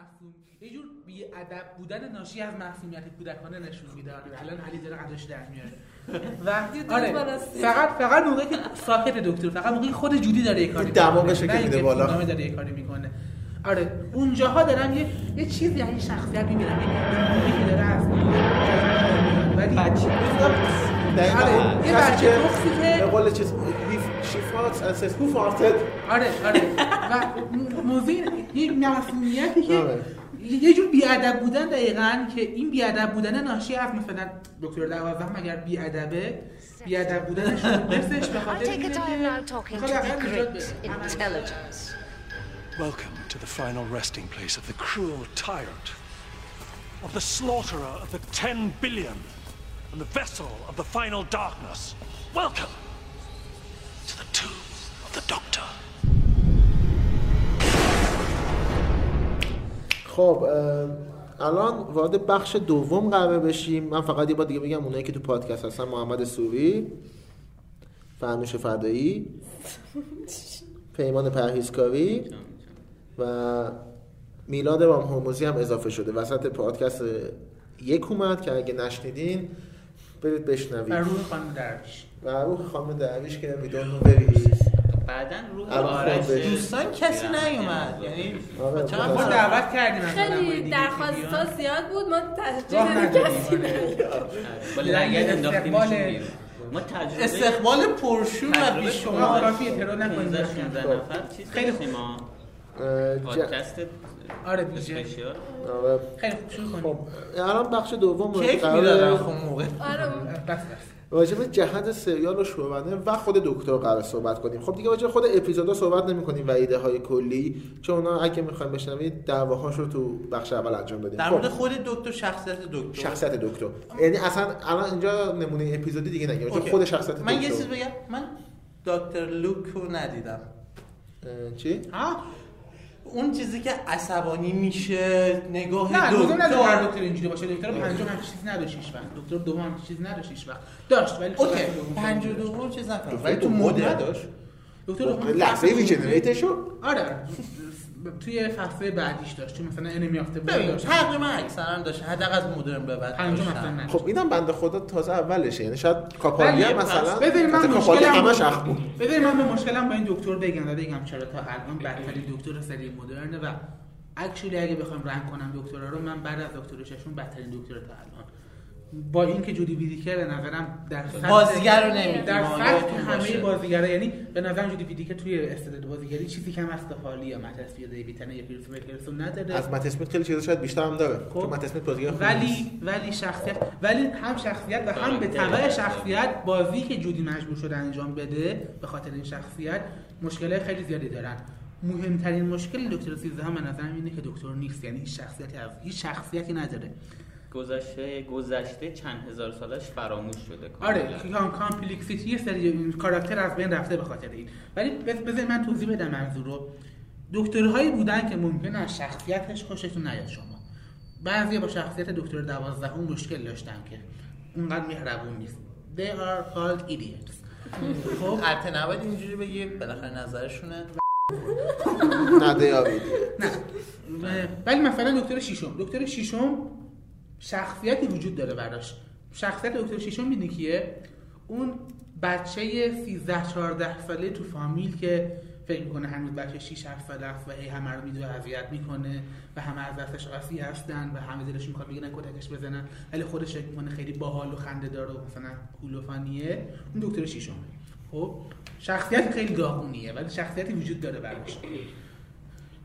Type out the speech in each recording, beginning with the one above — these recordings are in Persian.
معصوم یه جور بی ادب بودن ناشی از معصومیت کودکانه نشون میده. الان علی داره قدش در میاره. و آره فقط فقط موقعی که ساکت دکتر فقط موقعی خود جودی داره یه کاری دماغش که میده بالا. داره یه کاری می‌کنه. آره اونجاها دارن یه یه چیزی یعنی شخصیت می‌بینن. یه موقعی که داره از ولی دقیقاً. آره، یه بچه تخصی که- به قول چیز and says who farted آره آره. و موضوع یه معصومیتی که آره. یه جور بیادب بودن دقیقا که این بیادب بودن ناشی از مثلا دکتر دوازدهم اگر بیادبه بیادب بودنش نفسش به خاطر. Welcome to the final resting place of the cruel tyrant, of the slaughterer of the ten billion, and the vessel of the final darkness. Welcome to the tomb of the Doctor. خب الان وارد بخش دوم قرار بشیم. من فقط یه بار دیگه بگم اونایی که تو پادکست هستن محمد سوری فرنوش فدایی پیمان پرهیزکاری و میلاد رام هرمزی هم اضافه شده. وسط پادکست یک اومد که اگه نشنیدین برید و بشنوید روح خانم درویش. و روح خانم درویش که میدون بری بعدا روح آرش. دوستان کسی نیومد. یعنی آره، چند ما. دعوت کردیم خیلی درخواست ها. زیاد بود ما ندادیم، کسی آره. با یعنی بیرون ما تجربه استقبال پرشور و بیشمار. شما کافی اعتراض نکنید 15 16 نفر. چیز خیلی ج- پادکست آره اسپشیال آره. خیلی خوب شروع کنیم. خب الان بخش دوم کیک قراره می‌دادن خب موقع. آره. بس بس راجع به جهت سریال و شوونده و خود دکتر قرار صحبت کنیم. خب دیگه راجع خود اپیزودا صحبت نمی کنیم و ایده های کلی چون اونا اگه می‌خوایم بشنوید دعواهاش رو تو بخش اول انجام دادیم در خب، مورد خود دکتر شخصیت دکتر. شخصیت دکتر. یعنی اصلا الان اینجا نمونه اپیزودی دیگه نگیم. خود شخصیت دکتر من یه چیز بگم. من دکتر لوک رو ندیدم چی؟ ها؟ اون چیزی که عصبانی میشه نگاه نه لزوم نداره هر دکتر دکتر اینجوری باشه. دکتر پنجم هم چیز نداشت هیچ وقت. دکتر دوم هم چیز نداشت هیچ وقت. داشت ولی اوکی. پنج دوم چیز نکنم. ولی تو مدل نداشت دکتر دوم لحظه ریجنریت شد آره. توی فصل بعدیش داشت چون مثلا انمی آفته بود داشت. تقریبا اکثرا داشت حداقل از مدرن به بعد پنجم نداشت خب اینم بنده خدا تازه اولشه یعنی شاید کاپالی هم ولی مثلا بذارید من مشکلم همش اخ بود. بذارید من به مشکلم با این دکتر بگم و بگم چرا تا الان بدترین دکتر سری مدرنه و اکچولی اگه بخوام رنگ کنم دکترا رو من بعد از دکتر ششون بدترین دکتر تا الان. با اینکه جودی ویدیکر به نظرم در سطح- بازیگر رو. در سطح یادتون همه. بازیگرا یعنی به نظرم جودی ویدیکر توی استعداد بازیگری چیزی کم از حالی یا متاسفی دیوید تنه یا پیرس میکلسون نداره از مت اسمیت خیلی چیزا شاید بیشتر هم داره خب. چون مت اسمیت بازیگر. ولی ولی شخصیت ولی هم شخصیت و هم به تبع شخصیت بازی که جودی مجبور شده انجام بده به خاطر این شخصیت مشکل خیلی زیادی دارن مهمترین مشکل دکتر 13 هم به نظرم اینه که دکتر نیست یعنی هیچ شخصیتی از هیچ شخصیتی نداره گذشته گذشته چند هزار سالش فراموش شده آره complexity یه سری این کاراکتر از بین رفته به خاطر این. ولی بذ- بذار من توضیح بدم منظور رو. دکترهایی بودن که ممکن از شخصیتش خوشتون نیاد شما. بعضی با شخصیت دکتر دوازدهم مشکل داشتن که اونقدر مهربون نیست. They are called idiots. خب؟ البته نباید اینجوری بگی بالاخره نظرشونه. نه دیابید نه. ولی مثلا دکتر شیشم. دکتر شیشم شخصیتی وجود داره براش. شخصیت دکتر شیشم می‌دونی کیه؟ اون بچه 13 14 ساله تو فامیل که فکر می‌کنه هنوز بچه 6 7 ساله است و هی همه رو میدوه اذیت می‌کنه و همه از دستش آسی هستن و همه دلش می‌خواد بگیرن کتکش بزنن. ولی خودش فکر می‌کنه خیلی باحال و خنده دار و مثلا فنیه اون دکتر شیشم خب؟ شخصیت خیلی داغونیه ولی شخصیتی وجود داره براش.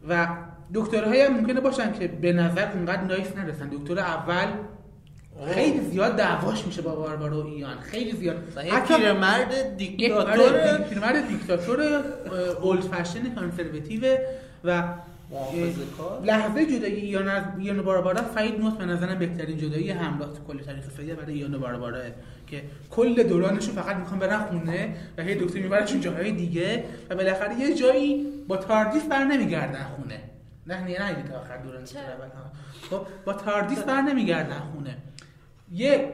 و دکترهایی هم ممکنه باشن که به نظر اونقدر نایس نرسن دکتر اول خیلی زیاد دعواش میشه با باربارا و ایان. خیلی زیاد. یه پیرمرد یک- دیکتاتور پیرمرد دیکتاتور اولد فشن کانسرواتیو و. لحظه جدایی ایان از ایان و باربارا فرید نوت به نظرم بهترین جدایی همراه کل تاریخ فعلی برای ایان و باربارا که کل دورانشون فقط می‌خوان برن خونه و هی دکتر میبرشون جاهای دیگه و بالاخره یه جایی با تاردیس بر نمیگردن خونه. نه نه نه تا آخر ها. خب با تاردیس بر نمیگردن خونه. یه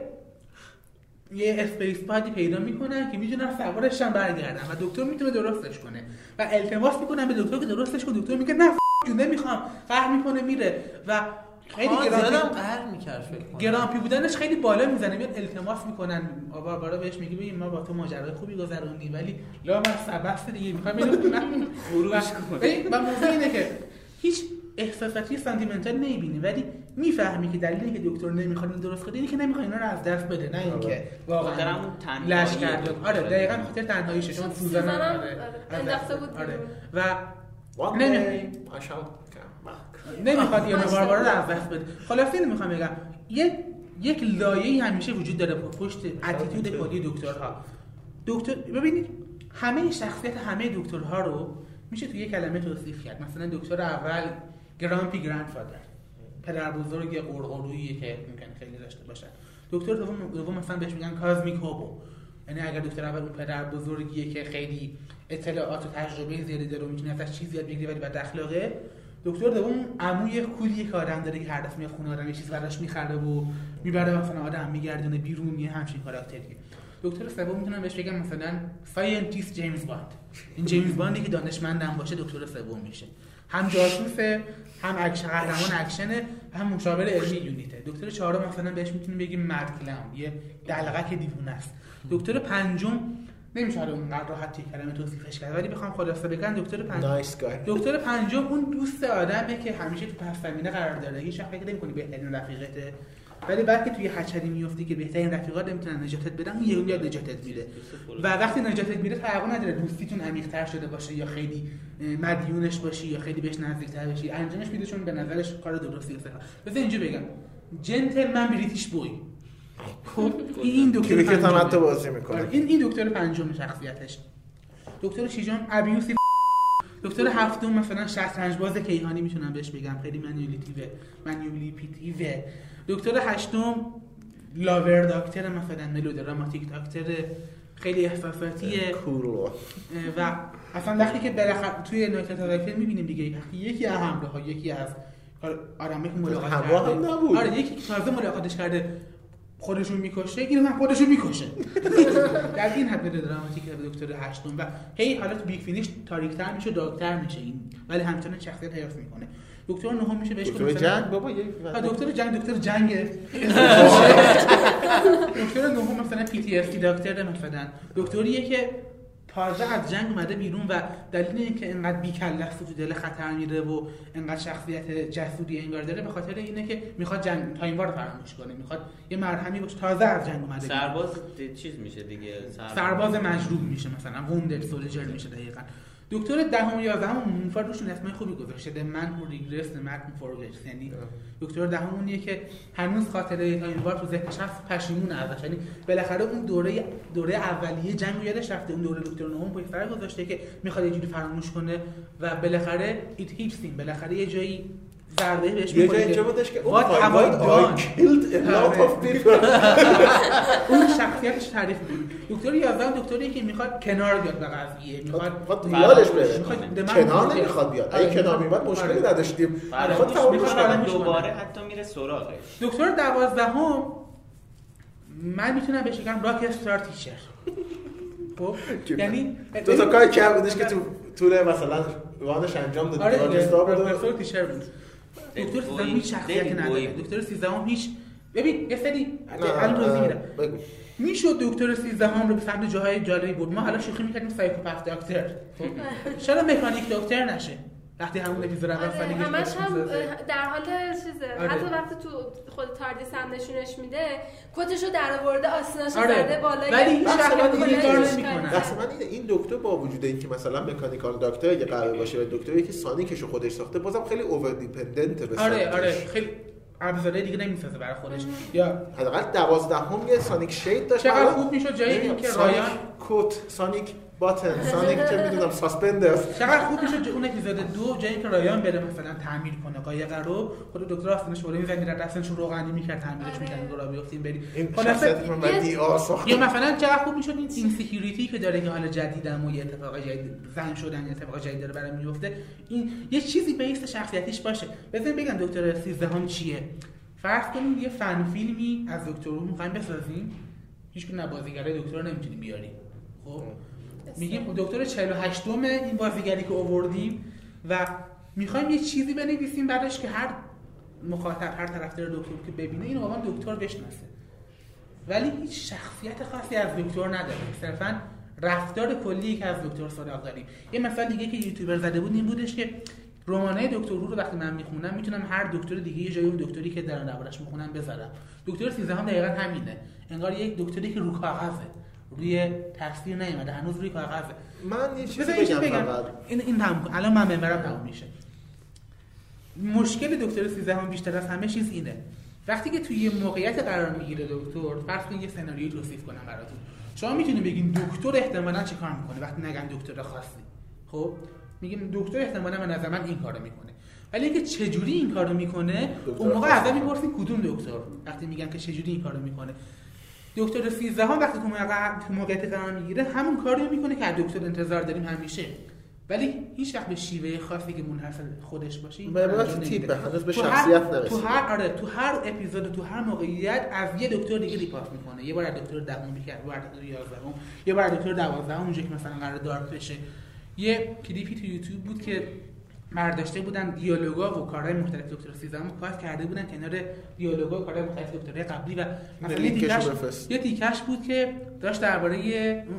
یه space pod ی پیدا می‌کنن که می‌تونن سوارش هم برگردن و دکتر می‌تونه درستش کنه. و التماس می‌کنن به دکتر که درستش کنه. دکتر میگه نه نمی‌خوام. قهر می‌کنه میره. و خیلی grumpy قهر می‌کرد فکر کنم. grumpy بودنش خیلی بالا می‌زنه. میاد التماس می‌کنن. باربارا بهش میگه ببین ما با تو ماجرای خوبی گذروندیم ولی لا من بس دیگه می‌خوام اینو و- ببین، و موضوع اینه که هیچ احساساتی sentimental نمی‌بینی ولی می‌فهمی که دلیلی که دکتر نمی‌خواد این درست کنه اینه که نمی‌خواد اینا رو از دست بده نه اینکه خاطر واقعا لش کرده آره دقیقاً خاطر تنهاییشه چون سوزانم، آره، آره، انداخته بود آره. و. نمی‌خواد یه باشه. باربارا رو از دست بده. خلاصه اینو می‌خوام بگم. یه یک لایه‌ای همیشه وجود داره پشت اتیتود کلی دکترها. دکتر ببینید همه شخصیت همه دکترها رو میشه توی یه کلمه توصیف کرد. مثلا دکتر اول گرامپی گرندفادر. پدر بزرگ قرقرویی که ممکن خیلی داشته باشن دکتر دوم دوم مثلا بهش میگن cosmic hobo یعنی اگر دکتر اول اون پدر بزرگیه که خیلی اطلاعات و تجربه زیادی داره می‌تونه ازش چیزی یاد بگیره ولی بد اخلاقه دکتر دوم عموی cool یه که آدم داره که هر دفعه میاد خونه آدم یه چیز براش می‌خره و می‌بره مثلا آدم میگردونه بیرون یه همچین کاراکتریه. دکتر سوم می‌تونم بهش بگم مثلا scientist جیمز باند این جیمز باندی که دانشمندم باشه دکتر سوم میشه. هم جاسوسه هم اکشن قهرمان اکشنه هم مشاور علمی یونیته. دکتر چهارم مثلا بهش می‌تونیم بگیم mad clown یه دلقک دیوونه است. دکتر پنجم نمیشه حالا اونقدر راحت کلمه توصیفش کرد ولی بخوام خلاصه بگم دکتر پنجم. دکتر پنجم اون دوست آدمه که همیشه تو پس زمینه قرار داره. هیچ وقت فکر نمی‌کنی بهترین رفیقته. ولی بعد که توی هچلی میفتی که بهترین رفیقات نمی‌تونن نجاتت بدن اون یه یاد نجاتت میده. و وقتی نجاتت میده فرق نداره دوستیتون عمیق‌تر شده باشه یا خیلی مدیونش باشی یا خیلی بهش نزدیک‌تر بشی انجامش میده چون به نظرش کار درستی است بذار اینجا بگم. جنتلمن بریتیش بوی. خب این دکتر کریکت هم. حتی بازی می‌کنه. آره، این این دکتر پنجم شخصیتش. دکتر ششم ابیوسی. دکتر هفتم مثلا شطرنج باز کیهانی می‌تونم بهش بگم. خیلی منیولیتیوه. منیولیپیتیوه دکتر هشتم لاور دکتر مثلا ملودراماتیک دکتر خیلی احساساتیه. cool و اصلا وقتی که بالاخره توی نکته تاریخی می‌بینیم دیگه یکی از همراه ها یکی از آدمایی که ملاقات کرده. نبود. آره یکی که تازه ملاقاتش کرده خودشون می‌کشه این هم خودشون می‌کشه. در این حد دراماتیک به دکتر هشتم. و هی حالا تو Big Finish تاریکتر میشه dark تر میشه این. ولی همچنان شخصیت حفظ می‌کنه. دکتر نهم میشه بهش دکتر جنگ؟ بابا یه ها، دکتر جنگ دکتر جنگ دکتر نهم مثلا PTSD دکتر مثلا دکتریه که تازه از جنگ اومده بیرون و دلیل اینکه انقدر reckless است و تو دل خطر میره و انقدر شخصیت جسوری انگار داره به خاطر اینه که می‌خواد جنگ Time War رو فراموش کنه. می‌خواد یه مرهمی باشه. تازه از جنگ اومده. سرباز چیز میشه دیگه؟ سرباز. مجروح میشه مثلا. wounded soldier میشه دقیقا. دکتر دهم و یازدهم موفات روشون اسمای خوبی گذاشته. Regrets The Man Who Forgets یعنی دکتر دهم اونیه که هنوز خاطره تایم وار تو ذهنش هست پشیمون ازش. یعنی بالاخره اون دوره دوره اولیه جنگ یادش رفته. اون دوره دکتر نهم پای سر گذاشته که می‌خواد یه جوری فراموش کنه و بالاخره ایت هیتس بالاخره یه جایی ضربه بهش یه که I killed a lot آره. of people. اون شخصیتش تعریف می‌کنه دکتر 11 دکتری که می‌خواد کنار بیاد به قضیه می‌خواد می‌خواد فراموش یادش بره. کنار. نمی‌خواد بیاد. آره، اگه کنار میمد مشکلی آره. نداشتیم می‌خواد فراموش فراموش می‌خواد دوباره حتی میره سراغش. دکتر دوازدهم من می‌تونم بهش بگم راک استار تیچر. خب یعنی دو تا کار کم بودش که تو طول مثلا وانش انجام داد آره بود. راک استار تیچر بود. دکتر دیوید سیزدهم هیچ شخصیتی دیوید نداره. دکتر سیزدهم هیچ ببین یه سری الان توضیح اه، میدم می‌شد دکتر سیزدهم رو به سمت جاهای جالبی بود ما حالا شوخی می‌کردیم سایکوپت دکتر خب. چرا مکانیک دکتر نشه. وقتی همون اپیزود اول آره همش هم در حال چیزه. آره. حتی وقتی تو خود تاردیس هم نشونش میده کتشو در آورده آستیناشو آره. زده بالا ولی هیچ کار. بحث من اینه این دکتر با وجود اینکه مثلا مکانیکال دکتر اگه قرار باشه و دکتری که سانیکشو خودش ساخته بازم خیلی اوور دیپندنت به آره. آره. خیلی ابزاره دیگه نمی‌سازه برای خودش. یا حداقل دوازدهم یه سانیک شید داشت. چقدر خوب می‌شد جای نمی‌دونم، اینکه سانیک رایان کوت سانیک باتن سانیک چه می‌دونم ساسپندر. چقدر خوب می‌شد اون اپیزود دو جایی که رایان بره مثلا تعمیر کنه. قایق رو خود دکتر آستینش بالا می‌زنی میرد دستش رو روغنی می‌کرد تعمیرش می‌کرد رو بیافتیم بریم. این خلاصه شخصیت من بعد دی آر ساخت. یا مثلا چقدر خوب می‌شد این این سکیوریتی که داره که حالا جدیدم و یه اتفاق جدید زن شدن یه اتفاق جدید داره برام میفته این یه چیزی بیس شخصیتیش باشه. بزن بگم دکتر 13 هم چیه. فرض کنید یه فن فیلمی از دکتر رو می‌خوایم بسازیم. هیچ کدوم از بازیگرای دکتر رو نمی‌تونیم بیاریم. خب؟ میگیم دکتر 48 این بازیگری که آوردیم و می‌خوایم یه چیزی بنویسیم بعدش که هر مخاطب هر طرفدار دکتر که ببینه اینو واقعا دکتر بشناسه. ولی هیچ شخصیت خاصی از دکتر نداره صرفا رفتار کلی که از دکتر سراغ داریم. یه مثال دیگه که یوتیوبر زده بود این بودش که رمانای دکتر رو وقتی من می‌خونم می‌تونم هر دکتر دیگه یه جای اون دکتری که در دربارش می‌خونم بذارم. دکتر 13 هم دقیقا همینه. انگار یک دکتری که رو کاغذه. روی تصویر نیومده هنوز روی کاغذه من یه چیزی بگم بگم. این این تموم کن. الان من ممبرم تموم میشه. مشکل دکتر 13 هم بیشتر از همه چیز اینه. وقتی که توی یه موقعیت قرار می‌گیره دکتر فرض کنید یه سناریویی توصیف کنم براتون. شما می‌تونید بگین دکتر احتمالاً چه کار می‌کنه وقتی نگن دکتر خاصی؟ خب؟ میگیم دکتر احتمالاً به نظر من این کارو می‌کنه. ولی اینکه چجوری این کارو می‌کنه اون موقع. ازم می‌پرسین کدوم دکتر؟ وقتی میگن که چجوری این کارو می‌کنه. دکتر 13 هم وقتی تو تو موقعیت قرار می‌گیره همون کاری رو می‌کنه که از دکتر انتظار داریم همیشه ولی هیچ وقت به شیوه خاصی که منحصر خودش باشه به نمیده. هنوز به تو شخصیت هر- نرسیده. تو هر آره تو هر اپیزود و تو هر موقعیت از یه دکتر دیگه ریپارت می‌کنه یه بار از دکتر دهم می‌کرد یه بار از دکتر 11 یه بار از دکتر 12 اونجا که مثلا قرار دارک بشه یه کلیپی تو یوتیوب بود که برداشته بودن دیالوگا و کارهای مختلف دکتر 13 هم کات کرده بودن کنار دیالوگا و کارهای مختلف دکترهای قبلی و مثلا یه تیکش. یه تیکش بود که داشت درباره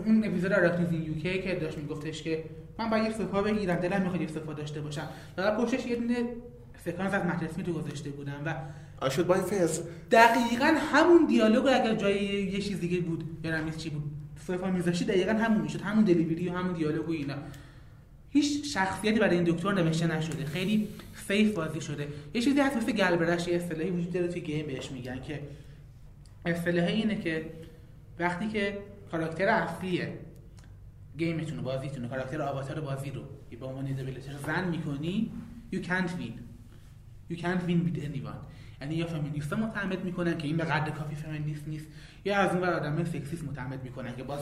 اون اپیزود آراکنیز این یوکی که داشت میگفتش که من باید یک سپاه بگیرم دلم می‌خواد یک سپاه داشته باشم. و پشتش یه دونه سکانس از مهد اسمیت رو گذاشته بودم و I should buy fez دقیقا همون دیالوگ اگر جای یه چیز دیگه بود یادم نیست چی بود. سپاه میذاشتی دقیقا همون می‌شد همون دلیوری و همون دیالوگ و اینا. هیچ شخصیتی برای این دکتر نوشته نشده. خیلی فیف بازی شده. یه چیزی هست مثل گلبرش یه اصطلاحی وجود داره توی گیم بهش میگن که اصطلاح اینه که وقتی که کاراکتر اصلی گیمتون بازیتون کاراکتر آواتار بازی رو به عنوان دیبیلیتر زن می‌کنی you can't win. You can't win with anyone. یعنی یا فمینیستا متعمد می‌کنن که این به قدر کافی فمینیست نیست. یا از اون ور آدم سکسیست متعمد می‌کنن که باز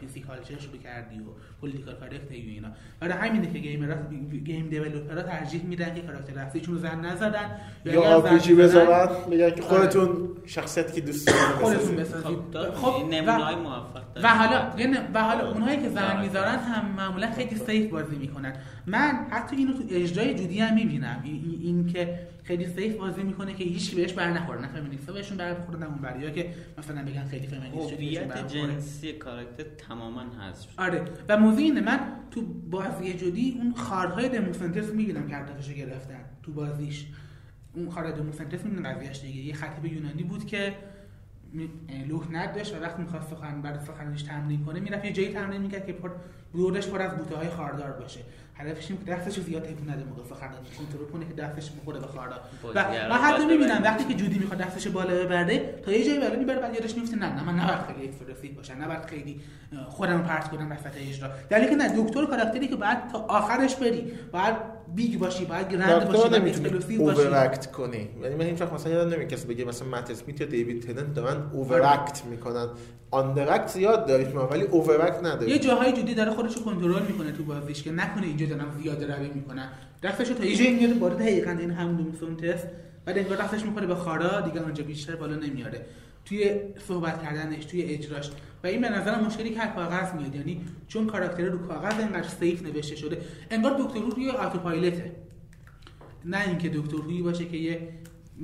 PC culture شروع کردی و political correct و اینا برای همینه که گیمرها game developer ها ترجیح میدن که کاراکتر اصلیشون رو زن نذارن یا RPG بذارن بگن که خودتون شخصیتی که دوست دارید خودتون بسازید. خب خب موفق. و حالا یه ن- و حالا اونهایی که زن آره. می‌ذارن هم معمولا خیلی safe بازی می‌کنن من حتی اینو تو اجرای جودی هم می‌بینم. این, این که خیلی سیف بازی می‌کنه که هیچ بهش بر نخوره. نه فمینیستا بهشون بر بخوره نه اون بریا که مثلا بگن خیلی فمینیست هویت. جنسی کاراکتر تماما حذف شد آره. و موضوع اینه من تو بازی جودی اون خارهای دموسنترس می‌بینم که هدفشو گرفتن تو بازیش. اون خارهای دموسنترس می‌بینم قضیهش دیگه. یه خطیب یونانی بود که لوح نداشت و وقتی می‌خواست سخن بعد سخنش تمرین کنه می‌رفت یه جایی تمرین می‌کرد که پر دورش پر از بوته های خاردار باشه. هدفش این بود که دستش زیاد تکون نده موقع سخن کنترل کنه که دستش بخوره به خاردار و من حتی می‌بینم. وقتی که جودی می‌خواد دستش بالا ببره تا یه جایی بالا می‌بره بعد یادش میفته نه نه من نباید خیلی expressive باشم نباید خیلی خودم رو پرت کنم وسط اجرا در که نه دکتر کاراکتری که باید تا آخرش بری باید big باشی باید grand باشی باید باشی. اوورکت کنی. یعنی من هیچ وقت مثلا یادم نمیاد کسی بگه مثلا مت اسمیت یا دیوید تننت دارن overact می‌کنن. underact زیاد دارید ولی overact یه نداری جاهای جدی داره خودش رو کنترل می‌کنه تو بازیش که نکنه اینجا دارم زیاده روی می‌کنن. دستش رو تا یه جایی میاره بالا دقیقا این همون دومسون تست بعد انگار دستش می‌کنه به خارا دیگه اونجا بیشتر بالا نمیاره توی صحبت کردنش توی اجراش. و این به نظرم مشکلی که کاغذ میاد یعنی چون کاراکتر رو کاغذ انقدر سیف نوشته شده انگار دکتر رو روی آتوپایلته نه اینکه دکتر روی باشه که یه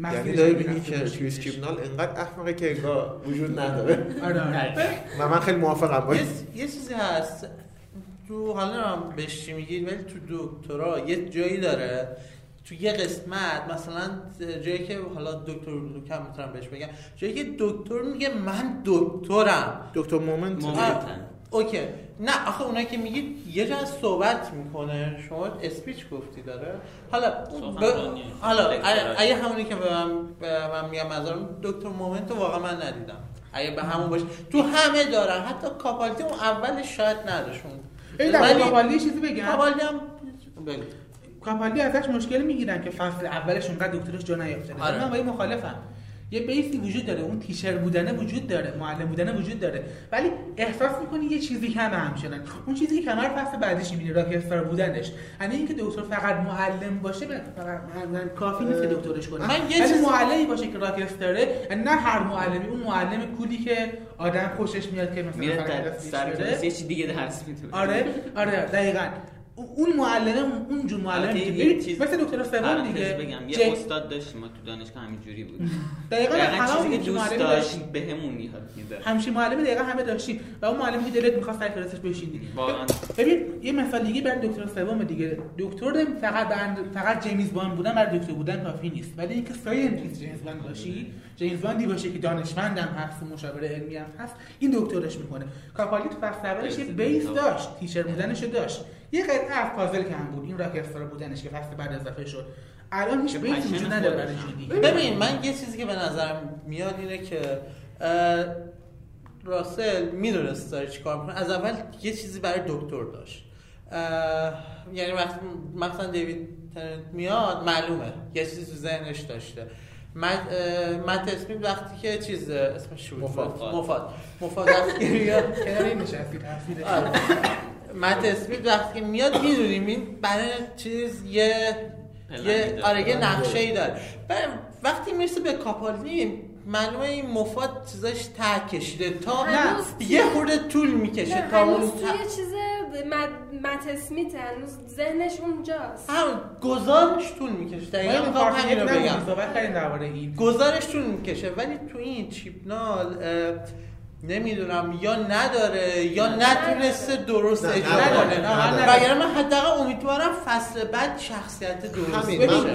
یعنی داری رفته که. کریس کریمنال انقدر احمقه که انگار وجود نداره. آره آره. و من خیلی موافقم. با این. یه چیزی هست. تو حالا هم بهش میگید ولی تو دکترا یه جایی داره تو یه قسمت مثلا جایی که حالا دکتر لوکم می‌تونم بهش بگم جایی که دکتر میگه من دکترم. دکتر مومنت. اوکی. نه آخه اونایی که میگید یه جا صحبت می‌کنه. شما اسپیچ گفتی داره. حالا ب... حالا. اگه همونی که به من, به من میگم نظرم دکتر مومنت رو واقعا من ندیدم. اگه به همون باشه. تو همه دارن. حتی کاپالتی اون اولش شاید نداشون این در کاپالی یه چیزی بگم. کاپالتی هم بگو. کاپالی ازش مشکل می‌گیرن که فصل اولش اونقدر دکترش جا نیافتاده آره. من با این مخالفم. یه بیسی وجود داره. اون تیچر بودنه وجود داره. معلم بودنه وجود داره. ولی احساس می‌کنی یه چیزی کم همچنان. اون چیزی که کمر فصل بعدش می‌بینی راکستار بودنش. یعنی اینکه دکتر فقط معلم باشه فقط من- کافی نیست که دکترش کنه. من یه چیز- معلمی باشه که راکستاره یعنی نه هر معلمی اون معلم کولی که آدم خوشش میاد که مثلا سر یه چی دیگه درس میده آره آره دقیقا. اون معلمه اون جور معلمه ببین، چیز- مثل دکتر سوم پرانتز دیگه. بگم یه استاد داشتیم ما تو دانشگاه همینجوری بود. دقیقاً همه چیزی که دوست داشت. بهمون یاد می‌داد. همچین معلمی دقیقا همه داشتیم. و اون معلمی که دلت می‌خواست سر کلاسش بشینی. ببین یه مثال دیگه برای دکتر سوم دیگه. دکتر فقط بند فقط جیمز باند بودن برای دکتر بودن کافی نیست. ولی اینکه scientist جیمز باند باشی. جیمز باندی باشه که دانشمندم هست و مشاور علمی هم هست این دکترش می‌کنه. کاپالی تو فصل اولش یه بیس داشت. تیچر بودنش داشت. یه قطعه از پازل که هم بود. این راکستار بودنش که فصل بعد اضافه شد. الان هیچ پشن وجود نداره برای ببین من یه چیزی که به نظرم میاد اینه که راسل می‌دونست داره چیکار می‌کنه. از اول یه چیزی برای دکتر داشت. یعنی وقتی مثلا دیوید تننت میاد معلومه. یه چیزی تو ذهنش داشته. اسمیت وقتی که چیز اسمش بود؟ مفاد. مفاد. مفاد. وقتی که میاد کنار این نشستی تفسیرش. مت اسمیت وقتی که میاد می‌دونیم این برای چیز یه یه داره. آره یه نقشه ای داره. وقتی می‌رسه به کاپالدی معلومه این مفاد چیزاش ته کشیده. تا یه خورده طول می‌کشه تا اون توی چیز مت- مت اسمیت هنوز ذهنش اونجاست. همون گزارش طول می‌کشه. دقیقا می‌خوام همین رو بگم. نبودیم، صحبت کردیم درباره این گزارش طول می‌کشه. ولی تو این چیپنال اه، نمی‌دونم یا نداره یا نتونسته درست اجرا کنه. وگرنه من حداقل امیدوارم فصل بعد شخصیت درست ببین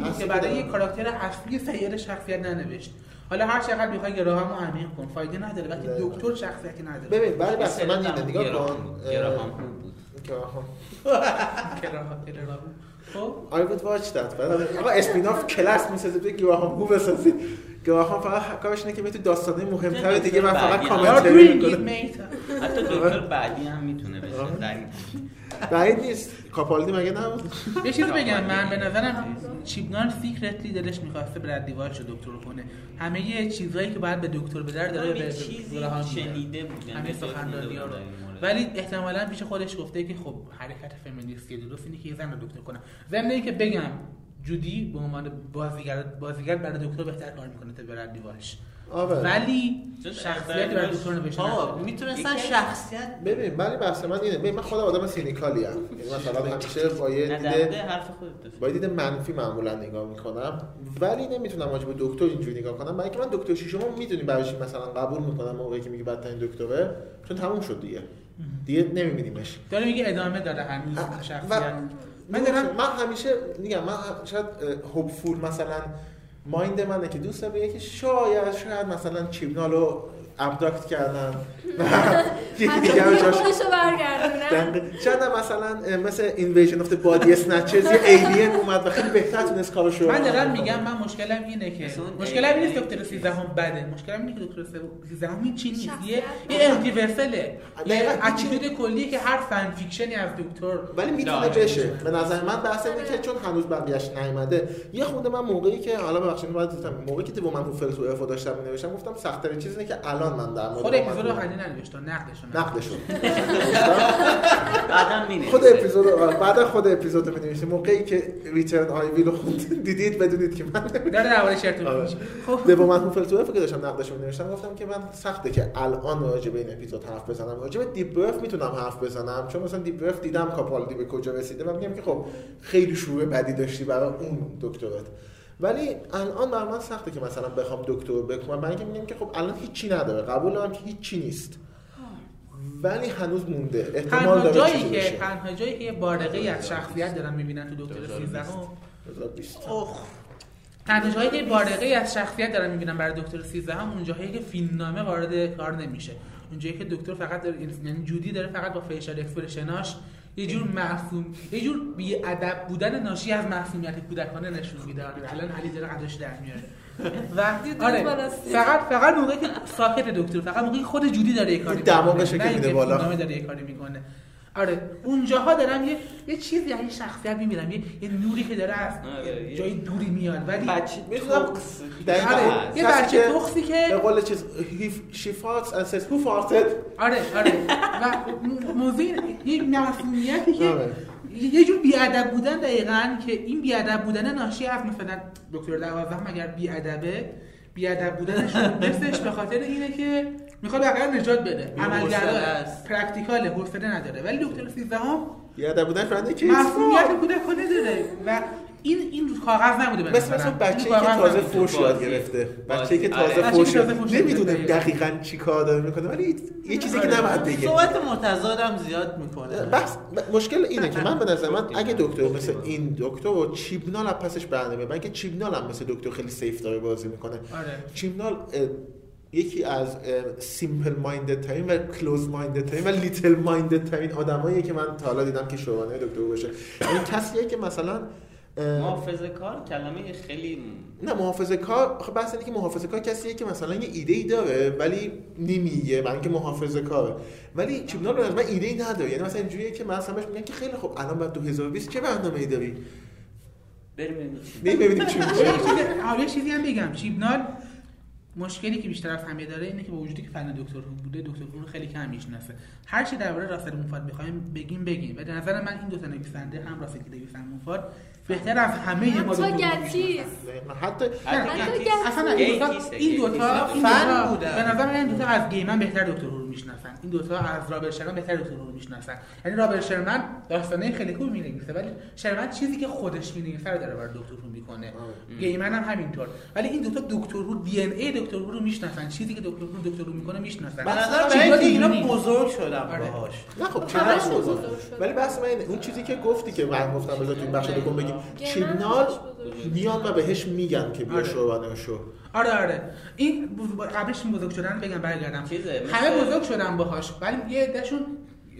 من- بود که برای. یک کاراکتر اصلی سیر شخصیت ننوشت. حالا هر چقدر بخوای گراهامو عمیق کن. فایده نداره. وقتی. دکتر شخصیتی نداره. ببین برای بحث من اینه نگاه گراهام بود. اه، گراهام بود. گراهام گراه- گراهام. خب؟ I would watch that. بعد آقا اسپیناف کلاس می‌سازه به گراهام هو بسازید. گراهام فقط کارش اینه که تو داستانه مهمتر دیگه من فقط کامنتری mate. حتی دکتر بعدی هم می‌تونه بشه. بعید نیست. کاپالدی مگه نبود یه چیزی بگم من به نظرم چیبنال secretly دلش می‌خواسته بردلی والش رو دکتر کنه. همه یه چیزایی که باید به دکتر بده رو داره به. شنیده بود یعنی همه سخنرانی رو. ولی احتمالا پیش خودش گفته که خب حرکت فمینیستی درست اینه که یه زن رو دکتر کنم ضمن اینکه بگم جودی به عنوان بازیگر بازیگر برای دکتر بهتر کار می‌کنه تا بردلی والش. آره. ولی شخصیت برای دکتر. می‌تونستن یکی- شخصیت ببین ولی بحث من اینه ببین من خودم آدم cynical ی ام. یعنی مثلا همیشه با یه مورد حرف خودت. با دید منفی معمولا نگاه می‌کنم. ولی نمی‌تونم راجع به دکتر اینجوری نگاه کنم. برای اینکه من دکتر شیشم می‌دونی برای چی مثلا قبول می‌کنم موقعی که میگه بدترین دکتره. چون تموم شد دیگه. دیگه نمیبینیمش. داره میگه ادامه داره هنوز شخصیت. من دارم من همیشه میگم من شاید hopeful مثلا mind منه که دوست دارم بگه که شاید شاید مثلا چیبنالو abduct کردن و یکی دیگه رو جاش. شاید هم مثلا مثل Invasion of Body Snatchers یه alien اومد و خیلی بهتر تونست کارشو من دارم میگم. من مشکلم اینه که مشکلم این نیست ای- دکتر 13 هم بده مشکلم اینه که دکتر 13 هم چی نیست یه انتیورسله. اتیتود کلیه که هر فن فیکشنی از دکتر ولی می‌تونه. بشه به نظر من بحث اینه که چون هنوز بقیه‌اش نیومده یه خونده من موقعی که حالا ببخشید بعد گفتم موقعی که تو من تو فرس و افو داشتم می‌نوشتم گفتم سخت‌ترین چیز اینه که الان من در مورد خود اپیزود آخری ننوشتن نقدش رو نقدشو بعدم می‌نویسه. خود اپیزود بعد خود اپیزود رو می‌نویسیم. موقعی که ریترن آیویل رو خوند دیدید بدونید که من داره درباره شرط آره. خب. دومن هوفل تو که داشتم نقدش رو نوشتم گفتم که من سخته که الان راجع به این اپیزود حرف بزنم. راجع به دیپ برف می‌تونم حرف بزنم. چون مثلا دیپ برف دیدم کاپالدی به کجا رسیده. و میگم که خب خیلی شروع بدی داشتی برای اون دکترات. ولی الان بر من سخته که مثلا بخوام دکتر بکنم برای اینکه میگم که خب الان هیچی نداره. قبول دارم که هیچی نیست. ولی هنوز مونده. احتمال داره جایی که. تنها جایی که بارقه ای از شخصیت دارن می‌بینن تو دکتر 13 هم 2020. تنها جایی که بارقه ای از شخصیت دارن می‌بینن برای دکتر 13 هم اون جایی که فیلمنامه وارد کار نمیشه. اون جایی که دکتر فقط داره یعنی جودی داره فقط با فیشال اکسپرشناش یه جور معصوم یه جور بی ادب بودن ناشی از معصومیت کودکانه نشون میده الان علی داره قدش در میاره و دیدی آره. فقط فقط موقعی که ساکت دکتر فقط موقعی که خود جودی داره یه کاری دماغش می‌کنه، که میده بالا. داره یه کاری می‌کنه آره اونجاها دارم یه یه چیزی از این شخصیت می‌بینم یه یه نوری که داره از آره، جای دوری میاد ولی بچه توکس. آره یه بچه که- تخصی به که قول چیز and says who farted آره آره و موضوع این- یه معصومیتی که آره. یه جور بیادب بودن دقیقا که این بیادب بودن ناشی از مثلا دکتر دوازده مگر بیادبه بیادب بودنشون نصفش به خاطر اینه که می‌خواد بقیه نجات بده. عملگرا است. پرکتیکاله حوصله نداره. ولی دکتر سیزدهم یادم بودن فرنده که مفهومیت کودکانه داره و این این رو کاغذ نبوده به مثل. مثلا بچه‌ای این که تازه. فوش. یاد گرفته بچه‌ای که. تازه. فوش نمی‌دونه. دقیقاً چی کار داره می‌کنه ولی یه چیزی که آره. نباید بگه صحبت متضادم زیاد می‌کنه بحث ب- مشکل اینه که من به نظر من اگه دکتر مثل این دکتر و چیبنال از پسش برنامه من که چیبنال هم مثل دکتر خیلی سیف داره بازی می‌کنه آره چیبنال یکی از سیمپل مایندد ترین و کلوز مایندد ترین و لیتل مایندد ترین آدمایی که من تا حالا دیدم که شورانه دکتر بشه این کسیه که مثلا محافظه کار کلمه خیلی نه محافظه کار خب بحث اینه که محافظه کار کسیه که مثلا یه ایده ای داره ولی نمیگه برای اینکه محافظه کاره. ولی چیبنال به نظر من ایده ای نداره یعنی مثلا اینجوریه که من بهش میگم که خیلی خوب الان بعد 2020 چه برنامه‌ای داری؟ بریم ببینیم چی میشه آره، چیزی هم بگم. چیبنال مشکلی که بیشتر از همه داره اینه که با وجودی که فن دکتر بوده دکتر رو خیلی کم می‌شناسه. هر چی درباره راسل موفات بخوایم بگیم بگیم. و در نظر من این دو تا نویسنده هم راسل هم موفات بهتر از همه ما حتی گتیس حتی اصلا. این دوتا گیتیسه. این فن بودن. به نظر من این دوتا از گیمن بهتر دکتر رو می‌شناسن. این دوتا از رابرت شرمن بهتر دکتر رو می‌شناسن. یعنی رابرت شرمن داستانه خیلی خوب می‌نویسه ولی شرمن چیزی که خودش می‌نویسه رو داره برای دکتر هو می‌کنه. گیمن هم همینطور. ولی این دوتا دکتر هو دی ان ای دکتر رو می‌شناسن. چیزی که دکتر هو دکتر هو می‌کنه می‌شناسن. به نظر چیزی من اینا. بزرگ شدم آره. باهاش. نه خب چرا بزرگ. ولی بحث من اینه. اون چیزی که گفتی که من گفتم بذار تو این بخش دوم بگیم شده. میان و بهش میگن که بیا آره. شورانه شو آره آره این قبلش این بزرگ شدن بگم برگردم همه بزرگ شدن باهاش ولی یه عدهشون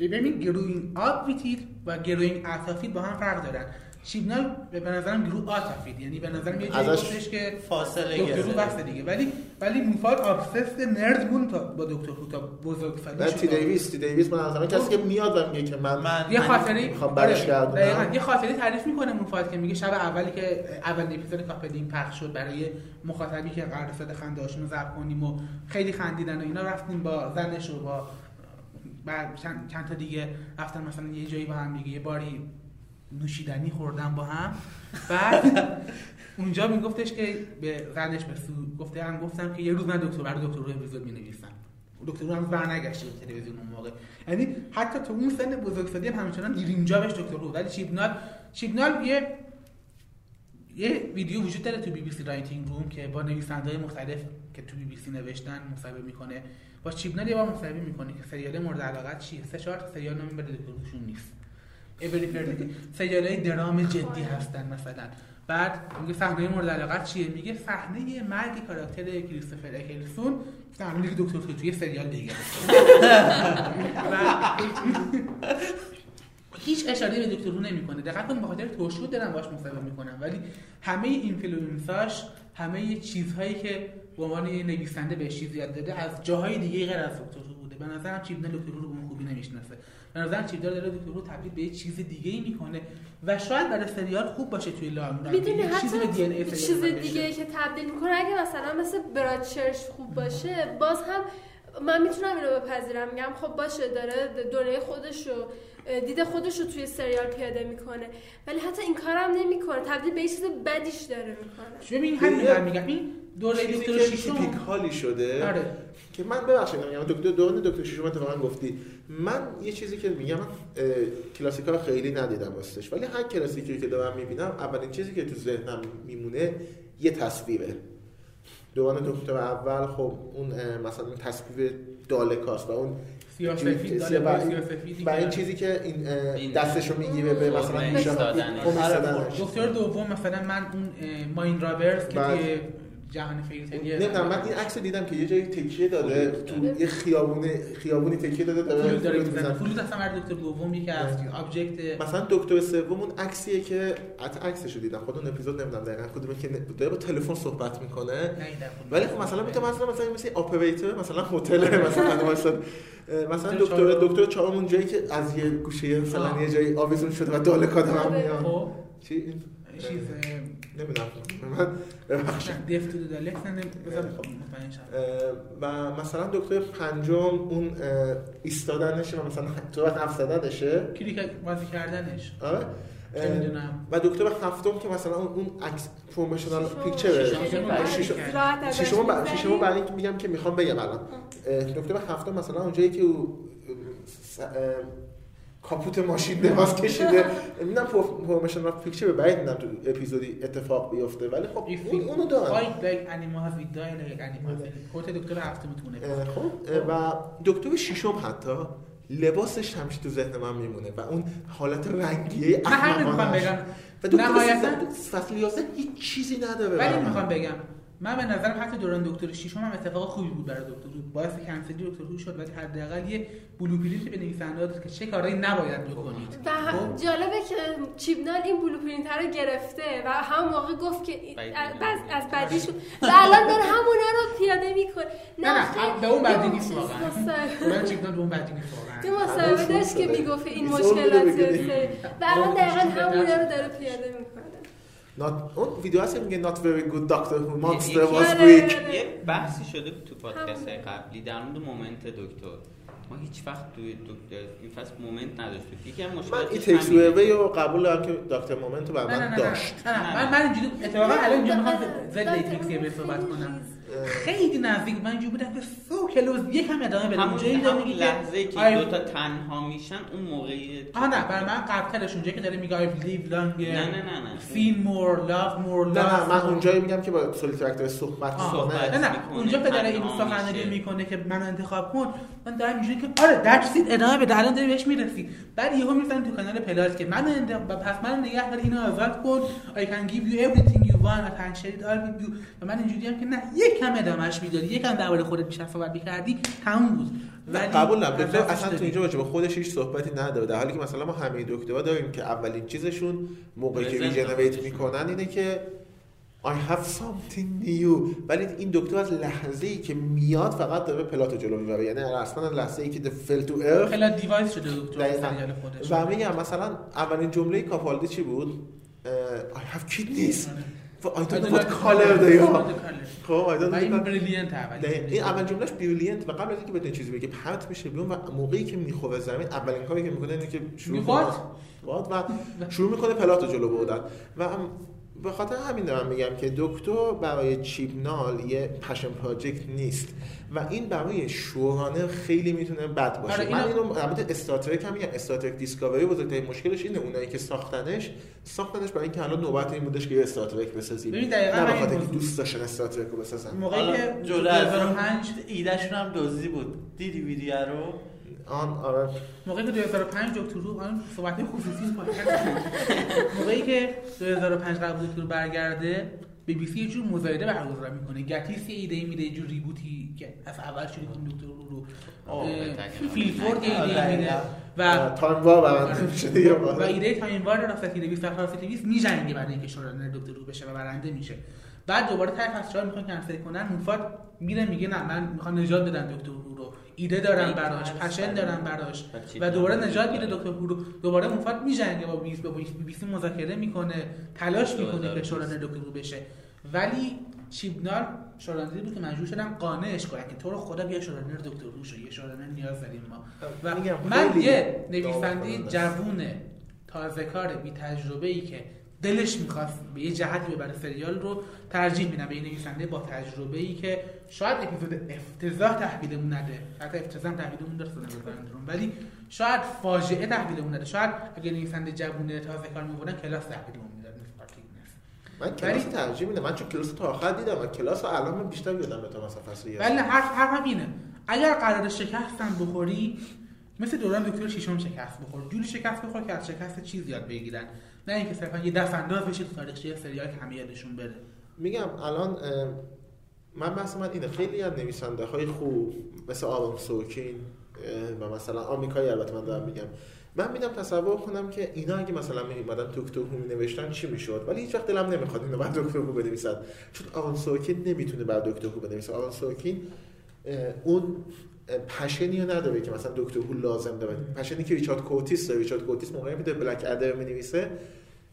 ببین گروین آب ویتید و گروین اتافید با هم فرق دارن شیبنال به به نظرم گروه آتافید یعنی به نظرم یه جایی ازش گفتش که فاصله دکتر رو گرفت بسته دیگه. ولی ولی موفاد آبسست نرد بود تا با دکتر رو تا بزرگ نه تی دیویس تی دیویس من نظرم کسی که میاد و میگه که من من یه خاطری می‌خوام برش آره، گردونم. یه خاطری تعریف می‌کنه موفاد که میگه شب اولی که اول اپیزود کاپدین پخش شد برای مخاطبی که قرار صد خنده هاشون رو ضبط کنیم و خیلی خندیدن و اینا رفتیم با زنش و با چند تا دیگه رفتن مثلا یه جایی با هم دیگه یه باری نوشیدنی خوردن با هم. بعد اونجا میگفتش که به زنش به گفته هم گفتم که یه روز من دکتر برای دکتر رو اپیزود می‌نویسم. دکتر رو هم برنگشته به تلویزیون اون موقع. یعنی حتی تو اون سن بزرگسالی هم همچنان دیرینجا بهش دکتر رو ولی چیبنال چیبنال یه یه ویدیو وجود داره تو بی بی سی writing room که با نویسنده‌های مختلف که تو بی بی سی نوشتن مصاحبه می‌کنه. با چیبنال یه بار مصاحبه می‌کنه که سریال مورد علاقت چیه؟ سه چهار سریال نام بده دکتر هو توشون نیست. اوری سریال های درام جدی هستن مثلا. بعد میگه صحنه مورد علاقت چیه؟ میگه صحنه مرگ کاراکتر کریستوفر اکلسون دیگه دکتر هو توی سریال دیگه. هیچ اشاره به دکتر هو نمی‌کنه. دقت کن به خاطر توشود دارن باش مصاحبه می‌کنن ولی همه influence اش همه چیزهایی که به عنوان نویسنده بهش چیز یاد داده از جاهای دیگه غیر از دکتر هو بوده. به نظرم چیبنال دکتر رو به اون خوبی نمی‌شناسه. به نظرم چیبنال داره دکتر رو تبدیل به یه چیز دیگه ای می‌کنه و شاید برای سریال خوب باشه توی run. می‌دونی چیزی به دی ای حتی سریال چیز. دیگه که تبدیل می‌کنه اگه مثلا مثل برادچرچ خوب باشه باز هم من می‌تونم اینو بپذیرم. میگم خب باشه داره دنیای خودشو دید خودش رو توی سریال پیاده می‌کنه. ولی حتی این کارم نمی‌کنه. تبدیل به یه چیز بدیش داره می‌کنه. ببین همین میگم. این دوره دکتر که شیشم تیپیکالی شده آره که من ببخشید میگم دکتر دوران دکتر شیشم اتفاقا گفتی من یه چیزی که میگم من کلاسیکا رو خیلی ندیدم راستش ولی هر کلاسیکی که دارم می‌بینم اولین چیزی که تو ذهنم میمونه یه تصویره دوران دکتر اول خب اون مثلا تصویر دالکاست و اون و این چیزی که این دستشو می‌گیره به مثلا پیشان دادنش. فرمش آره،. دکتر دوم مثلا من اون ماین رابرز که. توی جهان فیلتری نمی‌دونم من این عکس دیدم که یه جایی تکیه داده تو یه خیابون خیابونی تکیه داده داره فلوت داره می‌زنه. فلوت اصلا برای دکتر دوم یکی از آبجکت. مثلا دکتر سوم اون عکسیه که حتی عکسش رو دیدم. خود اون اپیزود نمی‌دونم دقیقاً. کدومه که داره با تلفن صحبت می‌کنه. ولی خب مثلا می‌تونه مثلا مثلا مثل اپراتور مثلا هتل مثلا واسه مثلا دکتر دکتر چهارم. اون جایی که از یه گوشه مثلا یه جایی آویزون شده و دالکا هم آره. میاد. خب. چی؟ چیز نمی‌دونم. شم. اه، و مثلا دکتر پنجم اون اه، ایستادنشه و مثلا تو وقت حرف زدنشه. کلیک بازی کردنش. آره. و دکتر هفتم که مثلا اون اون عکس پروموشنال. پیکچر می‌گذری. ششم برای اینکه میگم که می‌خوام بگم الان. نکته هفتم مثلا اونجایی که او کاپوت ماشین لباس کشیده نمی‌دونم پروموشنال پیکچر به بعید می‌دونم تو اپیزودی اتفاق بیفته ولی خب اون اونو دارن fight like animals, we die like animals. کوت دکتر هفتمتونه اه، خب و دکتر ششم حتی لباسش همیشه تو ذهن من میمونه و اون حالت رنگیه. بگم و دکتر فصل 11 هیچ چیزی نداره ولی. می‌خوام بگم من به نظرم حتی دوران دکتر شیشم هم اتفاق خوبی بود برای دکتر. هو باعث کنسلی دکتر هو شد ولی حداقل یه blueprint به نویسنده داد که چه کارهایی نباید بکنید. و خب؟ جالبه که چیبنال این blueprint رو گرفته و هم موقع گفت که بعید از. از بعدیش و الان داره همونا رو پیاده می‌کنه. نه نه به اون بعدی یه نیست واقعا. من چیکار به اون بعدی نیست واقعا. تو مصاحبه داشت که می‌گفت این مشکلات و الان دقیقا زور همونا. رو داره پیاده می‌کنه. Not- اون ویدیو هست که میگه not very good doctor who monster یکی- was weak. یه بحثی شده تو پادکست. قبلی در مورد مومنت دکتر ما هیچ وقت توی دکتر این فصل مومنت نداشتیم یکی از من مشکلاتش این تکس رو قبول دارم که دکتر مومنت رو بر من نه داشت نه نه من من اینجوری اتفاقا الان اینجا می‌خوام ضد خیلی صحبت کنم. خیلی نزدیک. من اینجوری بودم که سو کلوز یکم ادامه بدم همون اونجایی داره همون میگه لحظه که I- دو تا تنها میشن اون موقعی آها نه برای من قبلترش اونجایی که داره میگه I live longer. نه نه نه نه. Feel more love more نه نه من اونجایی میگم که با سولیترکتور صحبت آه. صحبت. نه نه می‌کنه، اونجا پدر این تنها سخنرانی. می‌کنه که من انتخاب کن. من دارم اینجوری که آره دکس ادامه بده. الان داری بهش می‌رسی. بعد یهو می‌رسن تو کانال پلاس که من انتخاب پس من نگه دار اینو آزاد کن. I can give you everything share it all with you و من اینجوری هم که نه یک کم ادامهش می‌دادی یکم درباره خودت بیشتر صحبت می‌کردی تموم بود. نه ولی قبول نم دکتر اضافهش اصلا تو. اینجا راجع به خودش هیچ صحبتی نداره. در حالی که مثلا ما همه دکترها داریم که اولین چیزشون موقعی که regenerate. می‌کنن اینه که I have something new. ولی این دکتر از لحظه ای که میاد فقط داره plot و جلو می‌بره. یعنی اصلا لحظه ای که the fell to earth خیلی device شده دکتر خودش. و میگم مثلا اولین جمله کاپالدی چی بود؟ I have kidneys. I don't know what color they are خب I don't و know این دقیقاً. این اول جملهش brilliant و قبل از اینکه بتونه چیزی بگه پرت میشه بیرون و موقعی که می‌خوره زمین اولین کاری که می‌کنه اینه که شروع می‌خواد؟ کنه. what و شروع می‌کنه plot و جلو بردن. و هم- به خاطر همین دارم میگم که دکتر برای چیبنال یه passion project نیست و این برای showrunner خیلی می‌تونه بد باشه. آره، من اینو- البته استارترک هم میگم. استارترک دیسکاوری بزرگترین مشکلش اینه. اونایی که ساختنش ساختنش برای اینکه الان نوبت این بودش که یه استارترک بسازیم. ببین دقیقاً نه به همین خاطر اینکه. دوست داشتن استارترک رو بسازن. موقعی که اون 2005 ایدهشون هم دزدی بود. دیدی ویدیو رو؟ آن آره. موقعی که 2005 دکتر رو آن صحبت خصوصی پادکست موقعی که 2005 قرار بود دکتر رو برگرده بی بی سی یه جور مزایده برگزار می‌کنه. گتیس یه ایده میده یه جور reboot ی که از اول شروع کنیم دکتر رو. فیلفورد یه ایده آره، میده. و و تایم وار برنده میشه دیگه و ایده تایم وار را فتیله 20 فتیله 20 میجنگه برای اینکه شورانر دکتر رو بشه و برنده میشه. بعد دوباره ته فصل 4 می‌خوان کنسل کنن. موفاد میره میگه نه من می‌خوام نجات بدم دکتر رو رو. ایده دارم براش پشن دارم براش. و دوباره نجات میده دکتر رو دوباره موفاد میجنگه با بیس با بیس مذاکره می‌کنه تلاش می‌کنه که شورانر دکتر رو بشه. ولی چیبنار شورانری بود که مجبور شدم قانعش کنم که تو رو خدا بیا شورانر دکتر رو شو یه شورانر نیاز داریم ما. و میگم من یه نویسنده کننده است. جوون تازه کار بی تجربه ای که دلش می‌خواست به یه جهتی ببره سریال رو ترجیح میدم به یه نویسنده با تجربه ای که شاید اپیزود افتضاح تحویلمون نده. حتی افتضاح تحویلمون سنت بزرگترون ولی شاید فاجعه تحویلمون نده. شاید اگه نویسنده جوون تازه کار میبودن کلاس تحویلمون می‌داد. من کلاس ترجیح میدم. من چون کلاس تا آخر دیدم و کلاس رو الان من بیشتر یادم تا مثلا فصل یه ولی حرف حرفم اینه. اگر قرار شکستم بخوری مثل دوران دکتر شیشم شکست بخور. جوری شکست بخور که از شکست چیز یاد بگیرن. نه اینکه صرفا یه دست انداز بشه تو تاریخچه سریال که همه یادشون بره. میگم الان من بحث من اینه خیلی از نویسنده های خوب مثل آرام سورکین اه، و مثلا آمریکایی البته من دارم میگم. من میدم تصور کنم که اینا اگه مثلا میمدن دکتر هو نوشتن چی می‌شد؟ ولی هیچ وقت دلم نمی‌خواد اینو بعد دکتر هو بنویسن. چون آرون سورکین نمی‌تونه بعد Doctor Who بنویسه. آرون سورکین اه، اون passion ی رو نداره که مثلا Doctor Who لازم داره. passion ی که ریچارد کورتیس داره. ریچارد کورتیس موقعی که Blackadder می‌نویسه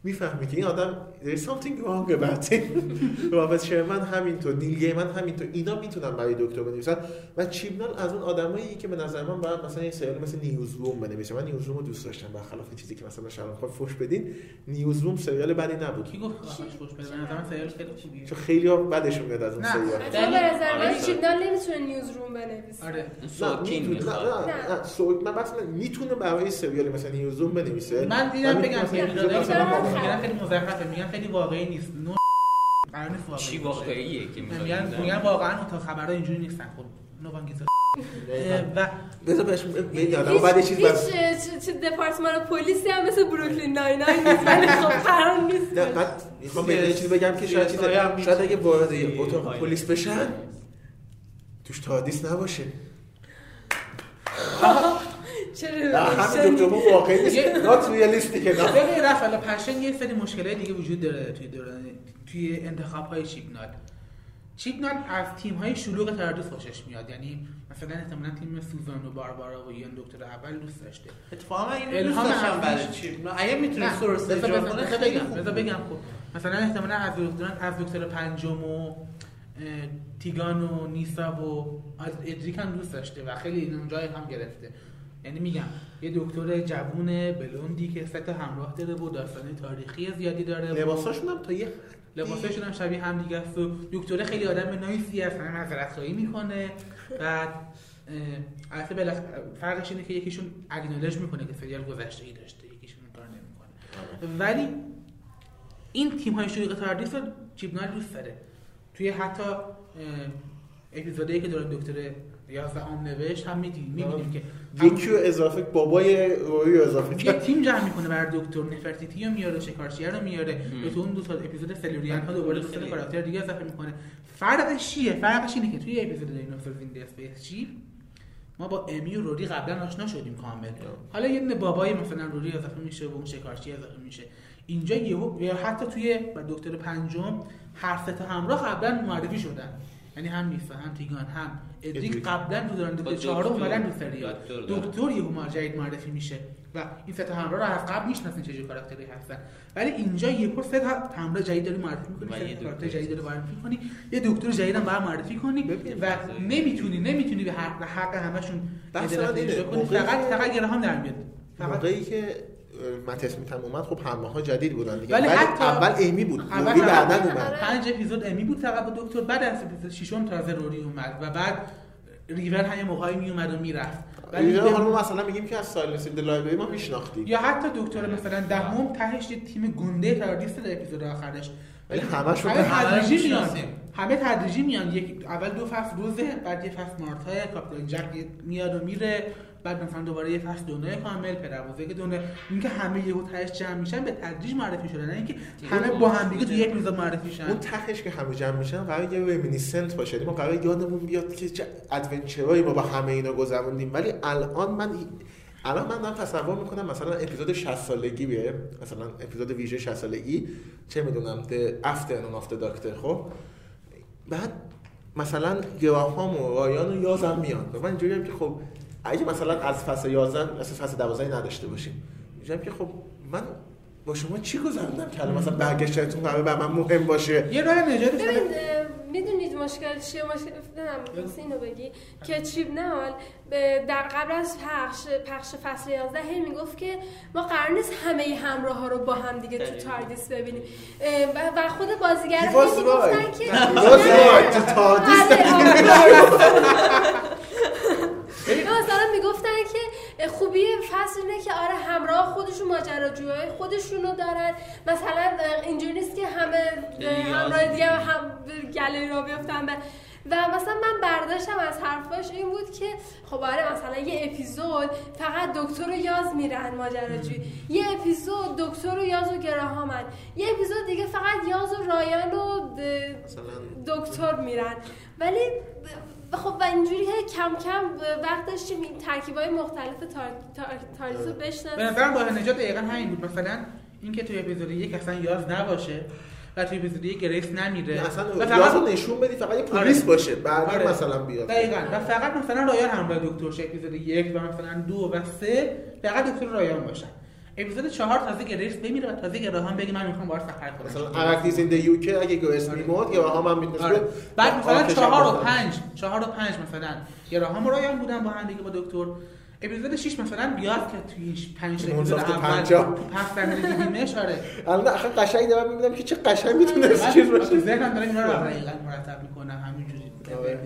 می‌فهمی که این آدم there is something wrong about him. رابرت شرمن همینطور نیل گیمن همینطور اینا می‌تونن برای دکتر بنویسن. و چیبنال از اون آدمایی که به نظر من باید مثلا یه سریال مثل Newsroom بنویسه. من Newsroom رو دوست داشتم برخلاف چیزی که مثلا شما می‌خواد فوش بدین نیوز روم سریال بدی نبود. کی گفت خیلی خوبیه. چون خیلی ها بدشون میاد از اون نه. سریال. چون به نظر من آره. چیبنال نمی‌تونه نیوز روم بنویسه. آره. نه سوکین نه نه نه سو- من بس می‌تونه برای سریال مثلا نیوز روم بنویسه. من دیدم بگم مثلا میگن خیلی مزخرفه میگن خیلی واقعی نیست نو قرار نیست واقعی چی. واقعیه که میگن میگن واقعا تا خبرها اینجوری نیستن خب نو وانگیز و بذار بهش آدم بعد یه چیز هیچ بس دپارتمان پلیسی هم مثل بروکلین ناین ناین نیست ولی خب قرار نیست نه بعد می‌خوام یه چیزی بگم که شاید چیز شاید اگه وارد. اتاق. پلیس بشن توش تادیس نباشه چرا همین دکتر واقعی نیست. یه- نات ریالیستیکه نه. ببین پشن یه سری مشکلات دیگه وجود داره توی دوران توی انتخاب های چیپنال چیپنال از تیم های شلوغ تردوس خوشش میاد. یعنی مثلا احتمالا تیم سوزان و باربارا و یان دکتر اول دوست داشته. اتفاقا من اینو الهام دوست داشتم افروز. برای چی نه اگه می‌تونه نه، سورس کنه بذار خیلی بگم خوب بذار بگم خب مثلا احتمالا از دکتر از دکتر پنجم و تیگان و نیسا و از ادریک هم دوست داشته و خیلی این اونجا هم گرفته. یعنی میگم یه دکتر جوون بلوندی که سه همراه داره و داستان تاریخی زیادی داره لباساشون هم تا یه لباساشون هم شبیه هم دیگه است و دکتر خیلی آدم نایسی هست همه معذرت خواهی می‌کنه. بعد البته بلاخ- فرقش اینه که یکیشون اگنالج می‌کنه که سریال گذشته ای داشته یکیشون این کار نمی‌کنه. ولی این تیم های شلوغ TARDIS رو چیبنال دوست داره. توی حتی اپیزودی که داره دکتر 11 هم نوشت هم می‌دونیم می‌بینیم که یکی رو اضافه بابای روری رو اضافه یه تیم جمع می‌کنه برای دکتر نفرتیتی رو میاره شکارچیه رو میاره. به تو اون دو تا اپیزود Silurian ها دوباره دو تا. کاراکتر دیگه اضافه می‌کنه. فرقش چیه؟ فرقش اینه که توی اپیزود Dinosaurs on a Spaceship ما با امی و روری قبلا آشنا شدیم کامل. حالا یه دونه بابای مثلا روری اضافه میشه و اون شکارچی اضافه میشه. اینجا یهو حتی توی دکتر پنجم هر سه تا همراه قبلا معرفی شدن. یعنی هم نیسا هم تیگان هم. ادریک ادریک. قبلا تو دوران دکتر چهارم. اومدن تو سریال دکتر یهو جدید معرفی میشه و این سه تا همراه رو از قبل می‌شناسین چه جور کاراکتری هستن. ولی اینجا یه پر سه تا همراه جدید داری معرفی می‌کنی سه کاراکتر دکتر. جدید داری معرفی کنی یه دکتر جدید هم باید معرفی کنی ببین، و نمی‌تونی نمی‌تونی به حق, حق همشون فقط فقط گرهام در میاد. فقط که مت اسمیت هم اومد خب همه ها جدید بودن دیگه. ولی ولی حتی- اول ایمی بود اول روری آره. اومد. پنج اپیزود امی بود فقط با دکتر. بعد از اپیزود ششم تازه روری اومد و بعد ریور هم یه موقعی میومد و می‌رفت. ولی به- حالا ما مثلا میگیم که از Silence in the Library ما میشناختیم. یا حتی دکتر مثلا دهم تهش یه تیم گنده TARDIS در اپیزود آخرش. ولی همه رو تدریجی میان. همه تدریجی میان. یک اول دو فصل روزه بعد یه فصل مارتای کاپیتان جک میاد و میره. بعد مثلا دوباره یه فصل دونه کامل که دونه اینکه همه یهو تهش جمع میشن به تدریج معرفی شدن نه اینکه همه با هم دیگه تو یک روز معرفی شن اون تخش که همه جمع میشن قرار یه رمیniscent باشه. ما قرار یادمون بیاد که چه ادونچرایی ما با همه اینا گذروندیم. ولی الان من الان من دارم تصور می‌کنم مثلا اپیزود 60 سالگی بیه. مثلا اپیزود ویژه 60 سالگی. چه می‌دونم Afternoon of the Doctor خب؟ بعد مثلا گراهام و رایان و یازم میان و من اینجوریم که خب اگه مثلا از فصل 11 از فصل 12 نداشته باشیم. اینجوریم که خب من با شما چی گذروندم که مثلا برگشتتون قرار بر من مهم باشه؟ یه راه اه، می‌دونید مشکل چیه؟ مشکل اینو بگی. که چیبنال به- در قبل از پخش پخش فصل 11 هی می‌گفت که ما قرار نیست همه همراه ها رو با هم دیگه تو. تاردیس ببینیم. و- خود بازیگر می‌گفتن. که مثلا می‌گفتن که خوبی فصل اینه که آره همراه خودشون ماجراجوهای خودشونو دارن. مثلا اینجوری نیست که همه همراه دیگه هم گله را بیفتن به و مثلا من برداشتم از حرفاش این بود که خب آره مثلا یه اپیزود فقط دکتر و یاز میرن ماجراجویی یه اپیزود دکتر و یاز و گراهامن یه اپیزود دیگه فقط یاز و رایان و دکتر میرن. ولی خب و اینجوری هی کم کم وقت داشتیم این ترکیبای مختلف تار... تار... تاریخ رو به بشناسیم. نظرم راه نجات دقیقا همین بود. مثلا اینکه توی اپیزود یک اصلا یاز نباشه و توی اپیزود یک گریس نمیره. اصلا و فقط رو نشون بدی فقط یه پلیس آره. باشه. بعد آره. مثلا بیاد. دقیقا. و فقط مثلا رایان همراه دکتر شه اپیزود یک و مثلا دو و سه فقط دکتر رایان باشن اپیزود چهار تازه گریس بمیره و تازه گراهام بگه من می‌خوام باهاش سفر کنم. مثلا اراکتیز این یوکی اگه گریس میمود یا هم هم می‌تونست آره. بعد مثلا چهار و. پنج چهار و پنج مثلا. گراهام و رایان بودن با هم دیگه با دکتر. اپیزود 6 مثلا بیاد که توی این پنج تا اون اپیزود اول پنجاه. پس در دیدیمش آره. الان آخه قشنگ دارم می‌بینم که چه قشنگ می‌تونست چیز تو باشه. ذهنم دارم اینا رو دقیقاً مرتب می‌کنم همینجوری. آره.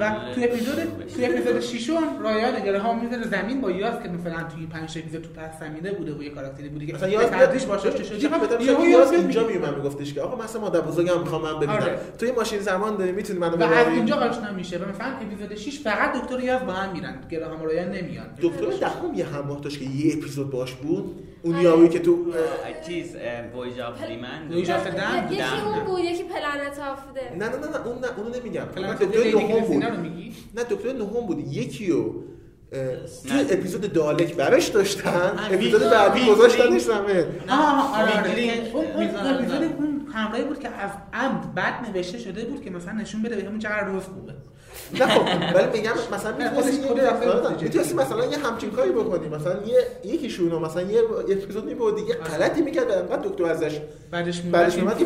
و تو اپیزود تو اپیزود ششم رایان گراهام می‌ذاره زمین با یاس که مثلا توی پنج تا اپیزود تو پس زمینه بوده و یه کاراکتری بوده که مثلا یاد تدریج باشه جیب شد مثلا یاس یاس اینجا میومد میگفتش که آقا مثلا مادر بزرگم می‌خوام من ببینم آره. توی ماشین زمان داری می‌تونی منو و از ببری اینجا آشنا میشه و مثلا اپیزود 6 فقط دکتر و یاس با هم میرن گراهام و رایان نمیان دکتر دهم یه همراه داشت که یه اپیزود باش بود اون یاوی که تو اه، چیز Voyage of ریمن Voyage of the Damned؟ یکی. اون بود یکی Planet of the نه نه نه اون نه اونو نمیگم. دکتر نهم بود. نه دکتر نهم بود. یکی رو تو. اپیزود Dalek برش داشتن. آه، اپیزود بعدی گذاشتنش زمین آها آره آره. اون اپیزود. اون همراهی بود که از عمد بد نوشته شده بود که مثلا نشون بده بهمون چقدر رز خوبه. نه خب ولی میگم مثلا می‌تونستی. می‌تونستی مثلا یه همچین کاری بکنی. مثلا یه یکیشون رو مثلا یه اپیزود میبود دیگه آره. غلطی می‌کرد و انقدر دکتر ازش بعدش بعدش میومد که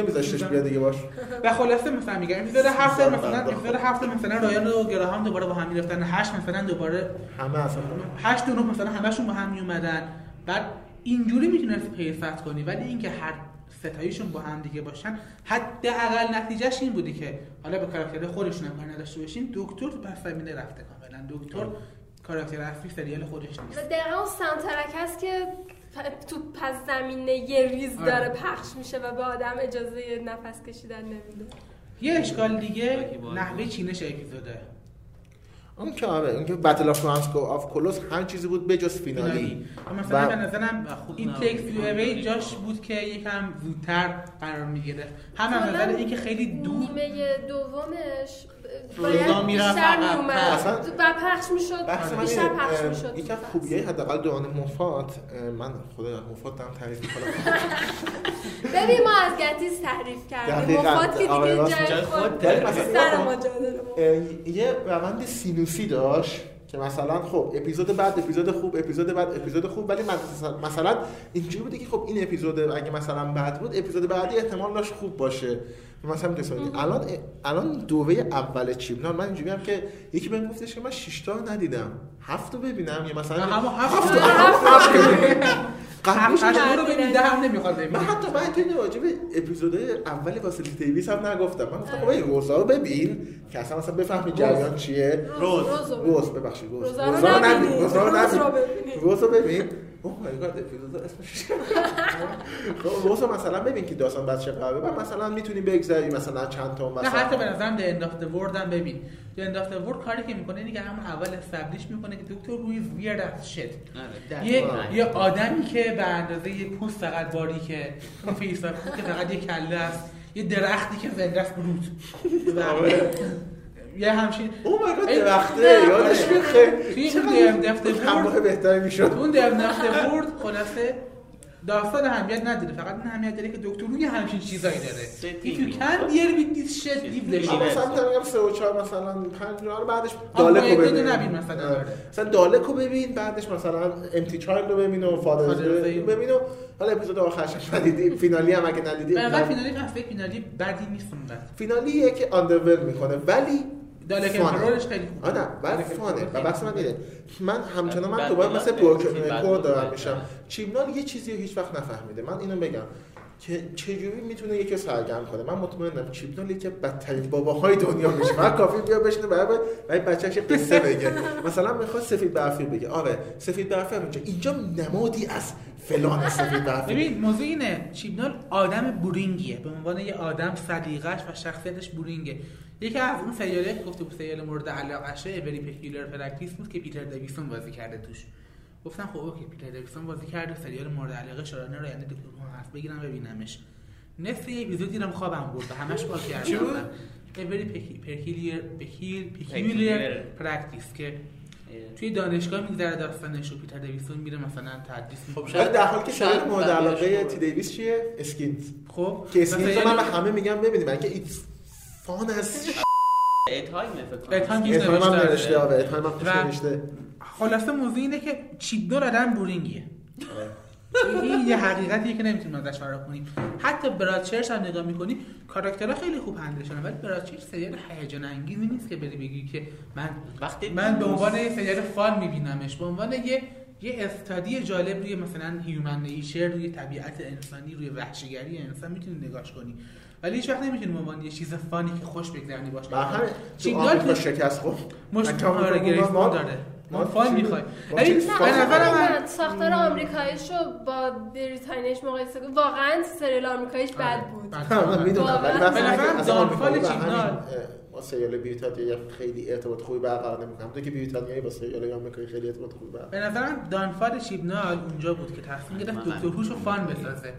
نمیذاشتش بیاد دیگه باش. و خلاصه مثلا میگم اپیزود هفت مثلا اپیزود هفت مثلا رایان و گراهام دوباره با هم می‌رفتن. هشت مثلا دوباره همه اصلا هشت و نه مثلا همشون با هم میومدن بعد اینجوری می‌تونستی پیفت کنی. ولی اینکه هر ستاییشون با هم دیگه باشن حداقل نتیجهش این بودی که حالا به کاراکتر خودشون هم نداشته باشین دکتر تو پس زمینه رفته کاملا دکتر کاراکتر اصلی سریال خودش نیست دقیقا اون soundtrack هست که تو پس زمینه یه ریز آره. داره پخش میشه و به آدم اجازه نفس کشیدن نمیده یه اشکال دیگه. نحوه چینش اپیزوده اون که آره اون که Battle of Ranskoor Av Kolos هر چیزی بود بجز finale. finale. مثلا به نظرم این. تکس یو اوی جاش بود که یکم زودتر قرار می‌گیره هم از نظر اینکه خیلی دور نیمه دومش روزا باید می‌رفت و پخش می‌شد. بیشتر پخش می‌شد. یکی از خوبیای حداقل دوران مفات من خدا مفات دارم تعریف می‌کنم. ببین ما از گتیز تحریف کردیم. مفاد که آره، دیگه راست جای خود یه روند سینوسی داشت که مثلا خب اپیزود بعد اپیزود خوب اپیزود بعد اپیزود خوب ولی مثلا- مثلا اینجوری بوده که خب این اپیزود اگه مثلا بد بود اپیزود بعدی احتمال داشت خوب باشه. مثلا الان الان دوره اول چیپنال من اینجوری هم که یکی بهم گفتش که من 6 تا رو ندیدم. هفت رو ببینم. یا مثلا همه هفت هفت قبلش رو ببین ده هم نمی‌خواد من ببین حتی من که راجع به اپیزود اول واسیلی دیویس هم نگفتم. من گفتم بابا این روزا رو ببین که اصلا مثلا بفهمی جریان چیه. روز. روز رو روز ببخشید روز. روزا رو روزا. نبین. روزا رو روز رو نبین. ببینی. روز رو ببین. اوه مای گاد اپیزود اسمش. خب مثلا ببین که داستان بعد چه قراره بعد مثلا می‌تونی بگذری مثلا چند تا نه حتی به مثلا نظرم د اند اف د ورد هم ببین. د اند اف د ورد کاری که می‌کنه اینه که همون اول استبلیش می‌کنه که دکتر روی ویرد از شت آره. یه. یه آدمی که به اندازه یه پوست فقط باری که اون فیسا که فقط یه کله است. یه درختی که زنده است برود و آره. یه همچین اوه مای گاد درخته. یادش آره. میخه توی اون دفت ورد همراه بهتری می‌شد. اون در نفت ورد خلاصه داستان اهمیت نداره. فقط این اهمیت داره که دکتر روی همچین چیزایی داره. If you can deal with this shit leave the اما shit. مثلا میگم سه و چهار مثلا پنج رو بعدش آه، دالک رو باید ببین. نبین مثلا. آره. مثلا دالک رو ببین بعدش مثلا امتی چایلد رو ببین و فادرز Father's رو. ببین و حالا اپیزود آخرش ندیدی. فینالی هم اگه ندیدی نظر فینالی من فکر فینالی بدی نیست فینالیه که آندرول می‌کنه. ولی دالک. امپرورش خیلی خوبه. نه ولی دالک فانه. و بحث من اینه من همچنان من بعد دوباره بعد مثل بعد بعد بعد دارم بعد میشم. بعد. چیمنال یه چیزی رو هیچ وقت نفهمیده. من اینو بگم که چجوری می‌تونه یکی رو سرگرم کنه؟ من مطمئنم چیپنال یکی از بدترین باباهای دنیا میشه. فقط کافی بیا بشینه برای برای بچه‌ش قصه بگه. مثلا می‌خواد سفید برفی بگه. آره سفید برفی اینجا. اینجا نمادی از فلان سفید ببین موضوع اینه. چیبنال آدم boring یه. به عنوان یه آدم صدیقش و شخصیتش boring ه. یکی از اون سریالی که گفته بود سریال مورد علاقشه A Very Peculiar Practice بود که پیتر دیویسون بازی کرده توش. گفتم خب okay پیتر دیویسون بازی کرده سریال مورد علاقه showrunner ه رو یعنی دکتر هست بگیرم ببینمش. نصف یه اپیزود دیدم خوابم برد و همش با کردم؟ A Very Peculiar Peculiar Peculiar. Practice که توی دانشگاه میگذره داستانش و پیتر دیویسون میره مثلا تدریس خب می‌کنه. ولی در حالی که شاید مورد علاقه. تی دیویس چیه؟ اسکینز. خب که اسکینز رو من به مثلا همه میگم ببینیم من که it's fun از اتهایم فکر کنم. اتهایم هم نوشته. آره اتهایم هم نوشته. خلاصه موضوع اینه که چیبنال آدم boring یه. این یه حقیقتیه که نمی‌تونیم ازش فرار کنیم. حتی برادچرچ هم نگاه می‌کنی کاراکترها خیلی خوب handle شدن ولی برادچرچ سریال هیجان انگیزی نیست که بری بگی که من وقتی من به عنوان یه سریال فان میبینمش. به عنوان یه یه استادی جالب روی مثلا هیومن نیچر روی طبیعت انسانی روی وحشیگری انسان می‌تونی نگاش کنی. ولی هیچ وقت نمی‌تونی به عنوان یه چیز فانی که خوش بگذرونی باش من همین تو چینگال آمریکا تو شکست خورد. مش من کامل آره داره ما فان چیز- می‌خوای. ولی به نظر من ساختار آمریکاییش رو با بریتانیش مقایسه کنم واقعا سریال آمریکاییش بد بود. من می‌دونم ولی. مثلا به اصلا دانفال اه، ما سریال بریتانیا خیلی ارتباط خوبی برقرار نمی‌کنم. تو که بریتانیایی با سریال آمریکایی خیلی ارتباط خوبی برقرار به نظرم دانفال چیبنال اونجا بود که تصمیم گرفت دکتر هوش رو فان بسازه.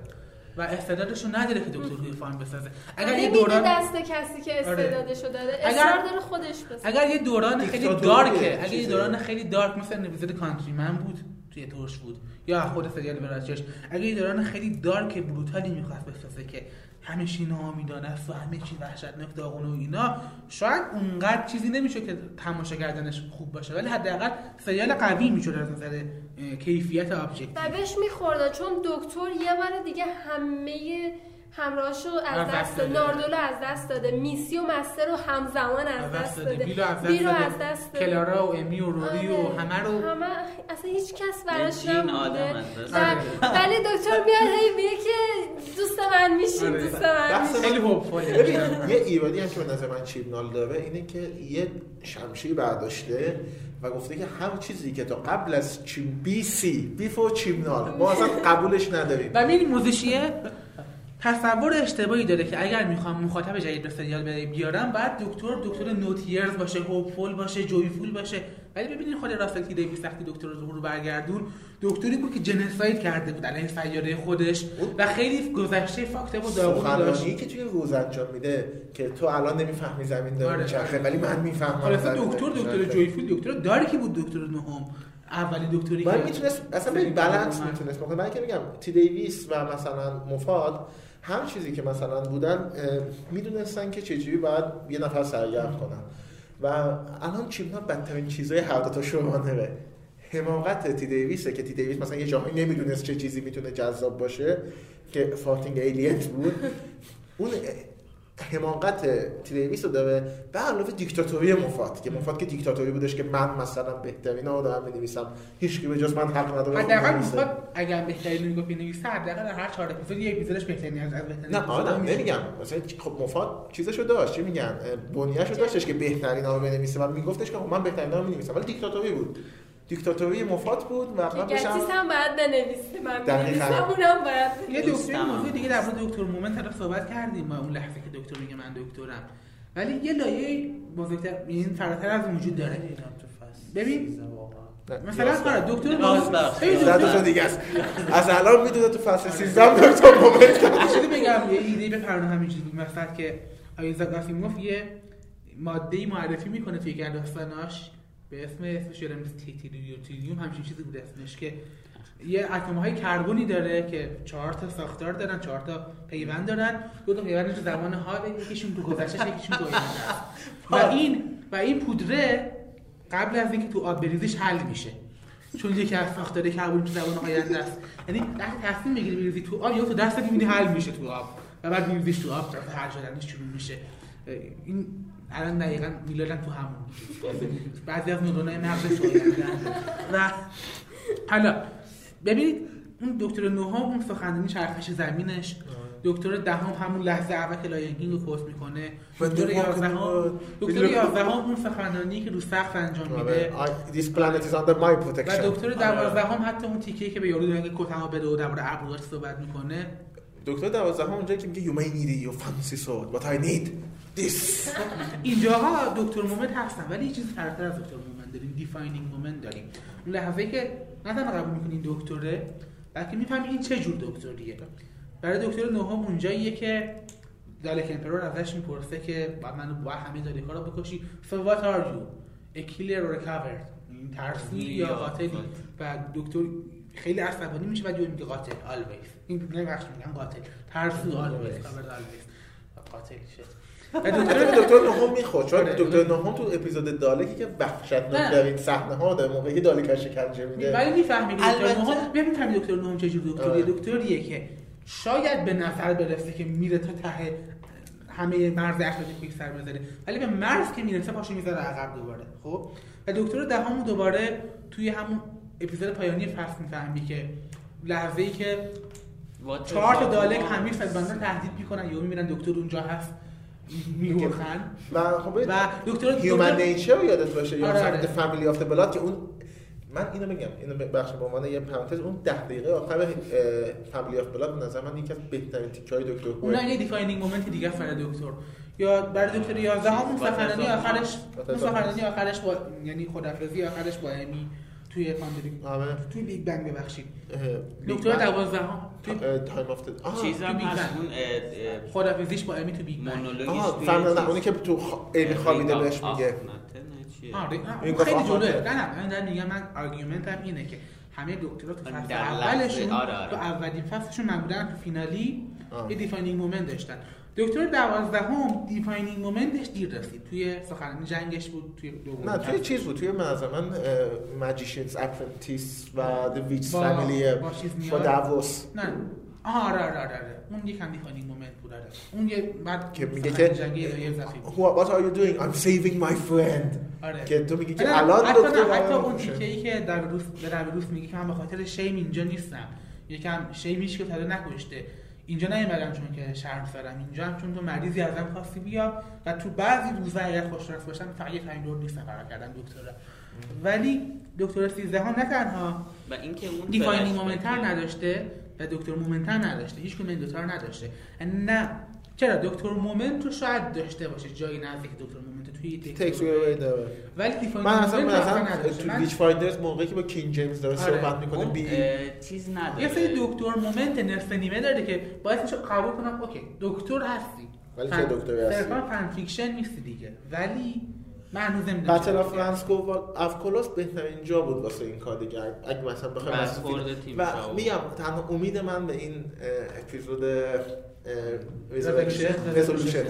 و استعدادش رو نداره که دکتر هوش فان بسازه. اگر یه نمیده دوران دست کسی که استعدادشو داره اگر- اصرار داره خودش بسازه. اگر یه دوران خیلی دارکه اگر یه. دوران خیلی دارک مثل نویزد کانتری من بود توی تورش بود یا خود سریال برادچرچ اگر یه دوران خیلی دارک بروتالی می‌خواست بسازه که همه چی ناامیدانه است و همه چی وحشتناک داغونه و اینا. شاید اونقدر چیزی نمیشه که تماشا کردنش خوب باشه ولی حداقل سریال قوی می‌شد از نظر کیفیت object و بهش میخورده چون دکتر یه بار دیگه همه همراهاشو از دست دست داده. ناردولو از دست داده. میسی و مستر رو همزمان از دست داده. بیلو از دست بیلو داده. از دست داده. کلارا و امی و روری و آره. همه رو همه اصلا هیچ کس براش دست و- ولی دکتر میاد هی میگه که دوست من میشین آره. دوست من خیلی ببین یه ایرادی هم که به نظر من چیبنال داره اینه که یه شمشیر برداشته و گفته که هر چیزی که تا قبل از چیم بی سی بیفور چیبنال. ما اصلا قبولش نداریم. و این موزیشیه؟ تصور اشتباهی داره که اگر می‌خوام مخاطب جدید به سریال بیارم بعد دکتر دکتر نوتیرز باشه هوپفول باشه جویفول باشه ولی ببینید خود راسل تی دیویس وقتی دکتر رو رو برگردون دکتری بود که جنساید کرده بود علیه سیاره خودش و خیلی گذشته فاکته و داغون که توی روز انجام میده که تو الان نمی‌فهمی زمین داره آره. میچرخه ولی من می‌فهمم خلاصه زمین دکتر داره دکتر. جویفول دکتر دارکی بود دکتر نهم اولین دکتری که می‌تونست اصلا داغون. می‌تونست بکنه من که میگم تی دیویس و مثلا مفاد هم چیزی که مثلا بودن می‌دونستن که چجوری باید یه نفر سرگرم کنن. و الان چیمنا بدترین چیزای هر دو تا شوانره حماقت تی دیویسه که تی دیویس مثلا یه جاهایی نمی‌دونست چه چیزی می‌تونه جذاب باشه که farting aliens بود. اون حماقت تی دیویس رو داره به علاوه دیکتاتوری مفاد که مفاد که دیکتاتوری بودش که من مثلا بهترین رو دارم می‌نویسم. هیچ کی به جز من حق نداره حداقل اگر بهترین رو بنویسه حداقل هر چهار اپیزود یه اپیزودش بهترین از بهترین نه آدم. نمیگم. مثلا خب مفاد چیزشو داشت چی میگن؟ بنیهشو داشتش که بهترین رو بنویسه. و میگفتش که خب من بهترین رو می‌نویسم. ولی دیکتاتوری بود. دیکتاتوری مفاد بود و که قبلش هم باید بنویسه من دقیقاً. بنویسم اونم باید یه. دکتر موضوع دیگه در مورد دکتر مومنت الان صحبت کردیم ما اون لحظه که دکتر میگه من دکترم. ولی یه لایه بزرگتر این فراتر از وجود داره. ببین مثلا دکتر. خیلی صد دکتر- تا دیگه است. از الان می‌دونه تو فصل 13 دکتر مومنت اصلا بگم یه ایده به پرانه همینجوری بود. مثلا که آیزاک آسیموف یه ماده ای معرفی می‌کنه توی یک از داستاناش به اسم اسمش یادم نیست تیتریوتریوم همچین چیزی بود اسمش که یه اتم های کربنی داره که چهار تا ساختار دارن چهار تا پیوند دارن. دو تا پیوند تو زمان حال یکیشون تو گذشته یکیشون تو. و این و این پودره قبل از اینکه تو آب بریزیش حل میشه. چون یکی از ساختار کربن تو زمان آینده است. یعنی وقتی تصمیم می‌گیری بریزی تو آب یا تو دست می‌بینی حل میشه تو آب. و بعد میریزیش تو آب حل شدنش شروع میشه. این الان دقیقا میلادن تو همون بعضی از نورونای آیندن و حالا ببینید اون دکتر نهم اون سخنرانی چرخش زمینش دکتر دهم همون لحظه اول که لاینکینگ رو پست می‌کنه دکتر یازدهم دکتر یازدهم اون سخنرانی که رو سقف انجام میده. آره. This planet is under my و protection. دکتر دوازدهم حتی اون تیکه که به یارو که کتمو بده و درباره ابروهاش صحبت می‌کنه. دکتر دوازدهم اونجایی که میگه you may need your fancy sword but I need this. اینجاها Doctor moment هستن ولی یه چیز فراتر از Doctor moment داریم. defining moment داریم. اون لحظه که نه تنها قبول می‌کنین دکتره بلکه می‌فهمی این چه جور دکتریه. برای دکتر نهم اونجاییه که Dalek Emperor ازش می‌پرسه که باید منو با همه دالکا رو بکشی. A killer or a coward این ترسی یا قاتلی. و دکتر خیلی عصبانی میشه و میگه قاتل always. این نه بخش میگن قاتل ترسو always. قاتل شد. دکتر دکتر نهم می‌خورد. چون دکتر نهم تو اپیزود دالکی که وحشتناکترین صحنه ها داره موقعی دالک شکنجه میده. ولی می‌فهمی دکتر نهم ببین دکتر نهم چه جور دکتریه آره. دکتریه که شاید به نظر برسه که میره تا ته همه مرز اخلاقی سر بزنه ولی به مرز که می‌رسه پاشو می‌ذاره عقب دوباره. خب؟ و دکتر دهمو دوباره توی همون اپیزود پایانی فصل می‌فهمی که لحظه ای که چهار تا دالک همین فلبندان تهدید می‌کنن یا می‌بینن دکتر اونجا هست. میگرخن و خب و دکتر هیومن نیچر یادت باشه یا آره، مثلا. فامیلی آف بلاد که اون من اینو بگم اینو بخش به عنوان یه پرانتز اون ده دقیقه آخر فامیلی آف بلاد به نظر من یکی از بهترین تیکای دکتر. اونم یه دیفاینینگ مومنت دیگه برای دکتر. یا برای دکتر 11 همون سفرنی آخرش اون سفرنی آخرش با یعنی خدافظی آخرش با امی. توی فاندری آره توی بیگ بنگ ببخشید دکتر بیگ بنگ. 12 هم توی تایم آف د- آها، چیز هم بیگ هست بنگ. اون خدافظیش با امی تو بیگ بنگ آها فهمیدم اونی که تو خ... ایمی خوابیده بهش میگه؟ آره خیلی. جلوه نه نه من دارم میگم من آرگومنت هم اینه که همه دکترها تو فصل اولشون آره، آره. تو اولین فصلشون معمولا تو فینالی. یه دیفاینینگ مومنت داشتن دکتر دوازدهم دیفاینینگ مومنتش دیر رسید. توی سخنرانی جنگش بود توی دوم نه توی چیز بود. توی من ماجیشنز اپرنتیس و د ویچ فامیلی با. داووس نه. آها آره آره آره آره. اون یکم دیفاینینگ مومنت بود آره. اون یه بعد که میگه که جنگی یه بود What are you doing? I'm saving my friend. آره. که تو میگی که نه، الان دکتر حتی آره اون میشه. تیکه ای که در روس در روس میگه که من به خاطر شیم اینجا نیستم. یکم شیم هیچ که تاده نکشته. اینجا نیومدم چون که شرم سرم اینجا هم چون تو مریضی ازم خواستی بیام و تو بعضی روزا اگر خوشرفت باشم فقط یک همین دور نیستم قرار کردم دکترا. ولی دکتر 13 هم نه تنها و اینکه اون دیفاینینگ مومنتر نداشته و دکتر مومنتر نداشته هیچ کدوم این رو نداشته. نه چرا؟ دکتر مومنت رو شاید داشته باشه جایی نزدیک دکتر مومنت توی داره ولی دیفاینینگ من اصلا من اصلا تو ویچ فایندرز موقعی که با کینگ جیمز داره آره. صحبت می‌کنه بی چیز نداره. یه سری دکتر moment نصف نیمه داره که باعث میشه قبول کنم اوکی دکتر هستی. ولی چه دکتری هستی؟ صرفا fan fiction نیستی دیگه. ولی من هنوز نمی‌دونم Battle of Ranskoor Av Kolos بهترین جا بود واسه این کار دیگه. اگه مثلا تیم و. میگم تنها امید من به این اپیزود Resolution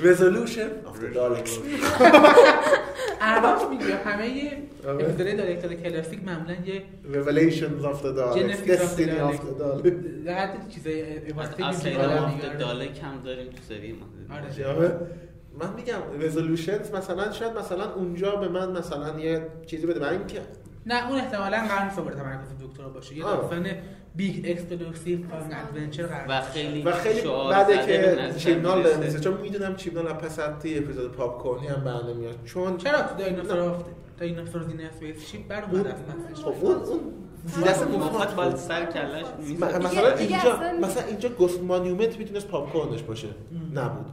Resolution of the Daleks البته میگه همه آره. اپیزودهای دایرکتور کلاسیک معمولا یه Genesis of the Destiny of the Daleks. در حد چیزای آف دالک هم داریم تو سری ما. آره. من میگم رزولوشنز مثلا شاید مثلا اونجا به من مثلا یه چیزی بده. برای اینکه نه اون احتمالاً قرار نیست دوباره تمرکز دکتر باشه. یه. داستان بیگ اکسکلوسیو فان ادونچر و. خیلی و خیلی به که. داره میسه چون می‌دونم چیمنال از پس از اپیزود پاپ کورنی هم برنامه میاد. چون چرا تو دایناسور آفت دایناسور زین اسپیس شیپ بر اومد از خب اون اون دست مخاط باید سر کلش. مثلا اینجا مثلا اینجا گوست مانیومنت می‌تونست پاپ کورنش باشه نبود.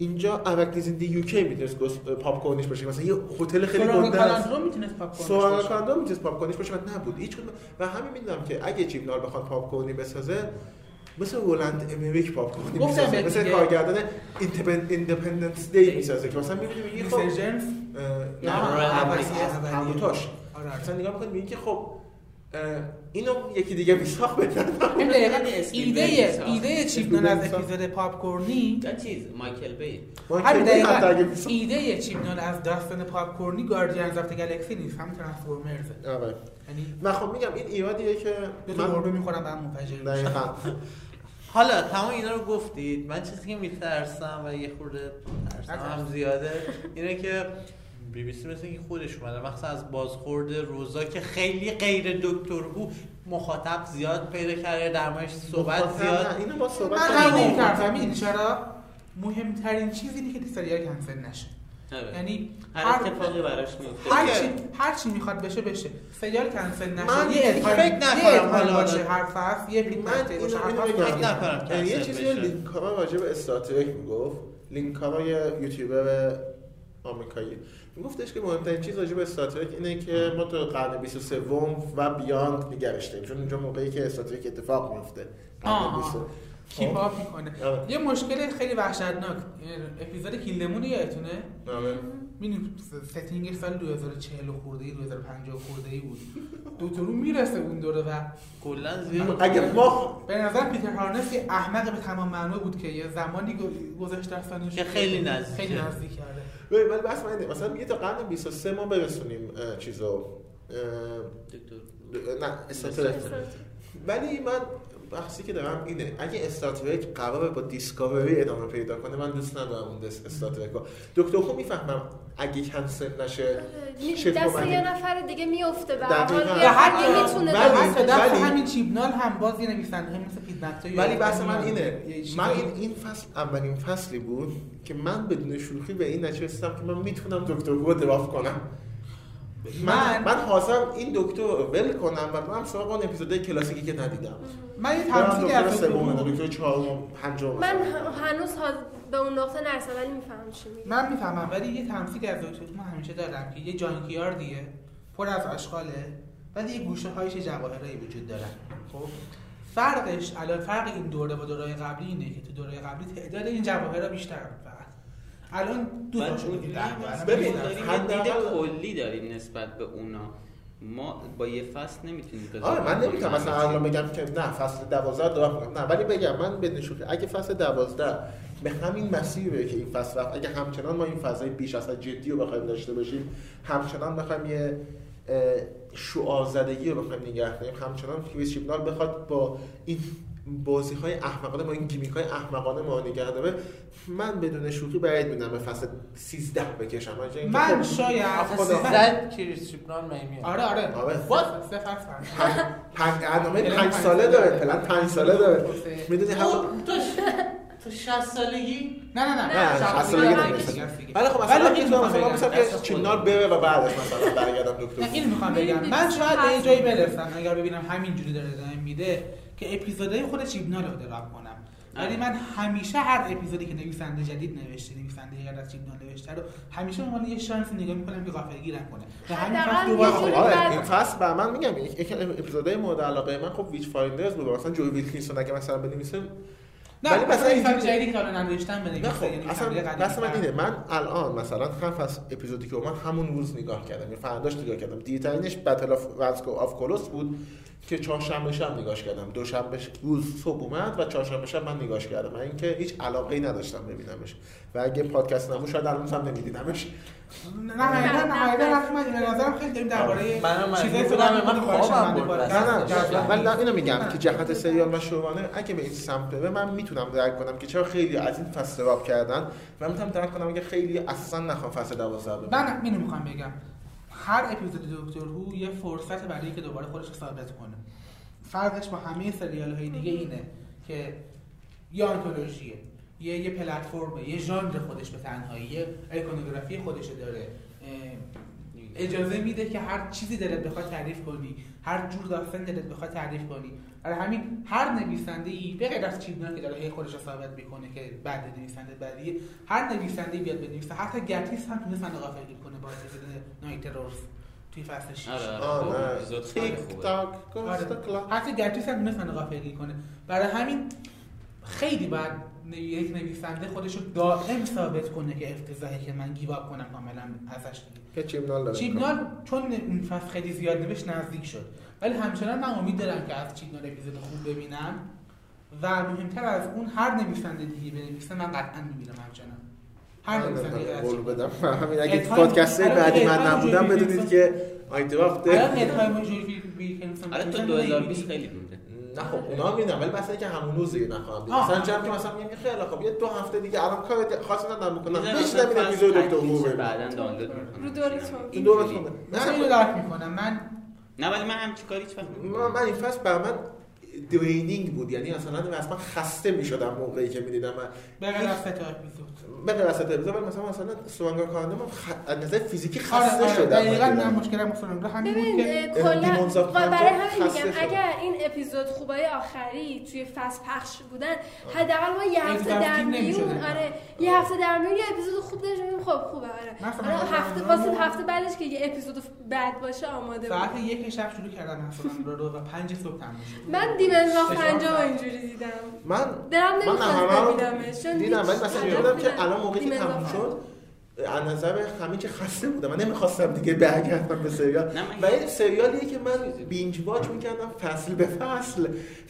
اینجا اراکلیز این دی یوکی می‌تونست پاپ کورنش باشه مثلا یه هتل خیلی گنده است کالاندرو می‌تونست پاپ سوال باشه کاندو می‌تونست پاپ کورنش باشه و نبود هیچ کدوم و همین می‌دونم که اگه چیمنال بخواد پاپ کورنی بسازه مثل رولند امریک popcorn ی گفتم می‌سازه مثل دیگه. کارگردان Independence Day می‌سازه که مثلا می‌بینی میگی خب نه آره آره. مثلا نگاه می‌کنی میگی که خب اینو یکی دیگه میساخت بهتر این ایده. ایده چیبنال از. اپیزود popcorn ی یا چیز؟ مایکل بی. همین اگه دقیقا ایده چیبنال از داستان popcorn ی Guardians of Galaxy نیست. هم Transformers. آره. یعنی من خب میگم این ایرادیه که دو تا گربه می‌خورم به هم منفجر میشن. حالا تمام اینا رو گفتید. من چیزی که میترسم و یه خورده ترسم هم زیاده اینه که بی بی سی مثل اینکه خودش اومده. مخصوصا از بازخورد روزا که خیلی غیر دکتر بود مخاطب زیاد پیدا کرده در موردش صحبت زیاد. نه، اینو با صحبت من می‌ترسم می‌دونی چرا؟ مهمترین چیز اینه که سریال کنسل نشه. آره. یعنی هر اتفاقی براش میفته. هر. چی هر چی می‌خواد بشه بشه. سریال کنسل نشه. من یه فکر نکنم حالا. باشه. هر فصل یه من باشه. اینو هر فصل. فکر نکنم. یه چیزی لینکارا راجع به استاترک می‌گفت لینکارا یه یوتیوبر آمریکایی. میگفتش که مهمترین چیز راجع به استاترک اینه که ما تو قرن 23 و بیاند نگرشتیم چون اونجا موقعی که استاترک اتفاق میفته قرن آه. 20 کیپ آپ می‌کنه. آره. یه مشکل خیلی وحشتناک. اپیزود کیلدمون یادتونه؟ آره. می‌دونی ستینگ سال 2040 خورده ای 2050 خورده ای بود. دکترو می‌رسه اون دوره و کلا زیاد اگه ما به نظر پیتر هارنس احمق به تمام معنا بود که یه زمانی از سالش که خیلی نزدیکه. خیلی نزدیک کرده. ولی بس من. مثلا میگه تا قرن 23 ما برسونیم چیزو دکتر. نه استاترک ولی من بحثی که دارم اینه. اگه استاترک قراره با دیسکاوری ادامه پیدا کنه من دوست ندارم اون دست استاترک رو. دکتر خوب می‌فهمم اگه کنسل نشه دست؟ یه نفر دیگه میفته به هر حدی می‌تونه ولی- همین چیبنال هم باز یه نویسنده هم مثل پیت نکته ولی بحث من اینه. من این این فصل اولین فصلی بود که من بدون شوخی به این نتیجه رسیدم که من می‌تونم دکتر رو دراف کنم. من من من حاضرم این دکتر رو ول کنم و برم سراغ اون اپیزودهای کلاسیکی که ندیدم. من یه از دکتر سوم دکتر چهارم. پنجم. من هنوز ها- به اون نقطه نرسیدم ولی می‌فهمم چی میگی. من می‌فهمم ولی یه تمثیلی از دکتر من همیشه دارم که یه جانکیاردیه پر از آشغاله ولی یه گوشه هایش جواهرایی وجود دارن خب؟ فرقش الان فرق این دوره با دوره قبلی اینه که تو دوره قبلی تعداد این جواهرها بیشتر بود فقط. الان دو تا. ببین، حداقل- کلی داریم نسبت به اونا. ما با یه فصل نمی‌تونیم آره من نمی‌تونم. مثلا الان بگم که نه فصل 12 دارم نه ولی بگم من بدون شوخی اگه فصل 12 به همین مسیره که این فصل رفت اگه همچنان ما این فضای بیش از حد جدی رو بخوایم داشته باشیم همچنان بخوایم یه شعار زدگی رو بخوایم نگه داریم همچنان کریس چیبنال بخواد با این بازی های احمقانه با این gimmick های احمقانه ما نگه داره من بدون شوخی بعید می‌دونم به فصل 13 بکشم من خب، شاید خدا. زد کریس چیپران میمیاد آره آره آره. باز سه فصل. پنج برنامه پلن پنج پنج ساله ساله داره. پلن پنج ساله داره می‌دونی هم خب، تو تو 60 سالگی نه نه نه نه، شاید اصلا دیگه دیگه هرگز نمی‌رسه. دیگه. ولی خب مثلا این می‌تونم مثلا بگم. مثلا که چینال بره و بعدش مثلا برگردم نه دکتر این می‌خوام بگم من شاید به یه. جایی برسم اگر ببینم همینجوری داره ادامه میده که اپیزودهای خود چیبنال رو drop کنم. ولی من همیشه هر اپیزودی که نویسنده جدید نوشته نویسنده غیر از چیبنال نوشته رو همیشه عنوان یه شانس نگاه می‌کنم که غافلگیرم کنه. و همین فصل دوباره این فصل بر من میگم یک یک اپیزودهای مورد علاقه من خب Witchfinders بود. مثلا جوی ویلکینسون اگه مثلا بنویسه نه ولی مثلا این اینجوری- جدیدی که الان نوشتم نه بنویسه خب یعنی اصلا من. اینه من الان مثلا هم فصل اپیزودی که اومد همون روز نگاه کردم. یا فرداش نگاه کردم. دیرترینش Battle of Ranskoor Av Kolos بود. که چهارشنبه شب نگاش کردم. دوشنبه ش- روز صبح اومد و چهارشنبه شب من نگاش کردم. من اینکه هیچ علاقه ای نداشتم ببینمش. و اگه پادکست نمو شاید الان هم نمیدیدمش. نه حقیقتا وقتی من به نظرم خیلی داریم درباره منم چیزای بودم، من خوابم برد. نه نه نه اینو میگم که جهت سریال و شوانه اگه به این سمت بره من می‌تونم درک کنم که چرا خیلی از این فصل راب کردن و می‌تونم درک کنم که خیلی اصلا نخوام فصل 12 ببینم. من اینو می‌خوام بگم. هر اپیزود دکتر هو یه فرصت برای اینکه دوباره خودش رو ثابت کنه. فرقش با همه سریال های دیگه اینه که یه آنتولوژیه یه یه پلتفرمه یه ژانر خودش به تنهایی یه ایکونوگرافی خودش داره. اجازه میده که هر چیزی دلت بخواد تعریف کنی هر جور داستان دلت بخواد تعریف کنی. برای همین هر نویسنده ای به غیر از چیزنا که داره هی خودش رو ثابت می‌کنه که بعد نویسنده بعدیه هر نویسنده بیاد بنویسه حتی گتیس هم تونست من کنه با اپیزود نایت رورس توی فصل 6 آره آره. اپیزود خیلی تیک تاک آره. حتی گتیس هم کنه. برای همین خیلی باید نوی- یک نویسنده خودش رو دائم ثابت کنه که افتضاحی که من گیواب کنم کاملا ازش دیگه. که چیمنال داره چیبنال چون اون فصل خیلی زیاد نوشت نزدیک شد. ولی همچنان من امید دارم که از چیبنال اپیزود خوب ببینم. و مهمتر از اون هر نویسنده دیگه بنویسه من قطعا می‌بینم همچنان. هر قول. بدم همین اگه پادکست الان بعدی من نبودم بدونید که آی درافت الان الهام جوری ویلکنسون آره تو نویسن 2020 نمی‌بینی. خیلی مونده نه خب اونا می‌دونم ولی بس که همون روز دیگه نخواهم دید. مثلا جمع که مثلا میگم خیلی خب یه دو هفته دیگه الان کار خاصی ندارم بکنم بشینم این اپیزود فصل دکتر ببینم بعداً دانلود می‌کنم. رو دورتون. این دو اینجوری. بخونه من اینو درک می‌کنم من نه ولی من همچی کاری هیچ وقت من من این فصل بر من درینینگ بود. یعنی مثلا اصلا خسته می‌شدم موقعی که می‌دیدم. به غیر از سه تا اپیزود. به غیر از اپیزود. ولی مثلا مثلا سوانگا کانده من خ... از نظر فیزیکی آره خسته آره. شدم. دقیقاً من من دیدم. مشکلم مثلا همین بود که کلا و برای همین میگم. اگر این اپیزود خوبای آخری توی فصل پخش بودن حداقل ما یه هفته در میون. آره. یه هفته در میون یه اپیزود خوب داشتیم. خب خوبه آره. مثلا آره هفته من- واسه هفته بعدش که یه اپیزود بعد باشه آماده بود ساعت یک شب شروع کردم مثلا رو رو و پنج صبح تموم شد. من پنجاه سر. اینجوری دیدم. من دلم من نمی‌خواست همه رو ببینمش. چون دیدم ولی مثلا دیدم که. الان موقعی که تموم شد از نظر همین که خسته بودم. من نمی‌خواستم دیگه برگردم به سریال. و این سریالیه که من بینج واچ می‌کردم فصل به فصل.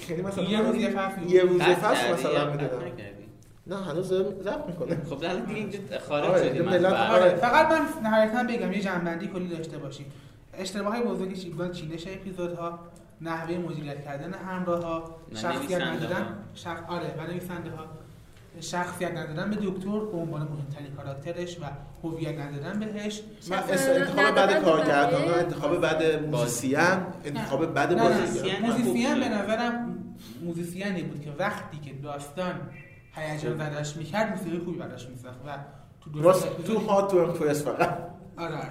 یعنی مثلا یه روز یه فصل. یه روز فصل مثلا نکردی؟ نه هنوز ضبط می‌کنه. خب الان دیگه اینجا آره، خارج شدیم. آره. فقط من نهایتا بگم یه جنبندی کلی داشته باشیم. اشتباه های بزرگ چیبنال چینش اپیزودها. نحوه مدیریت کردن همراه ها و شخصیت ندادن. شخ... آره و نویسنده ها شخصیت ندادن به دکتر به عنوان مهمترین کاراکترش و هویت ندادن بهش. انتخاب بعد کارگردان انتخاب بعد موزیسین انتخاب بعد بازیگر موزیسین. به. نظرم موزیسینی بود که وقتی که داستان هیجان زدش می‌کرد موسیقی خوبی براش میساخت و تو تو هات تو فقط. آره آره.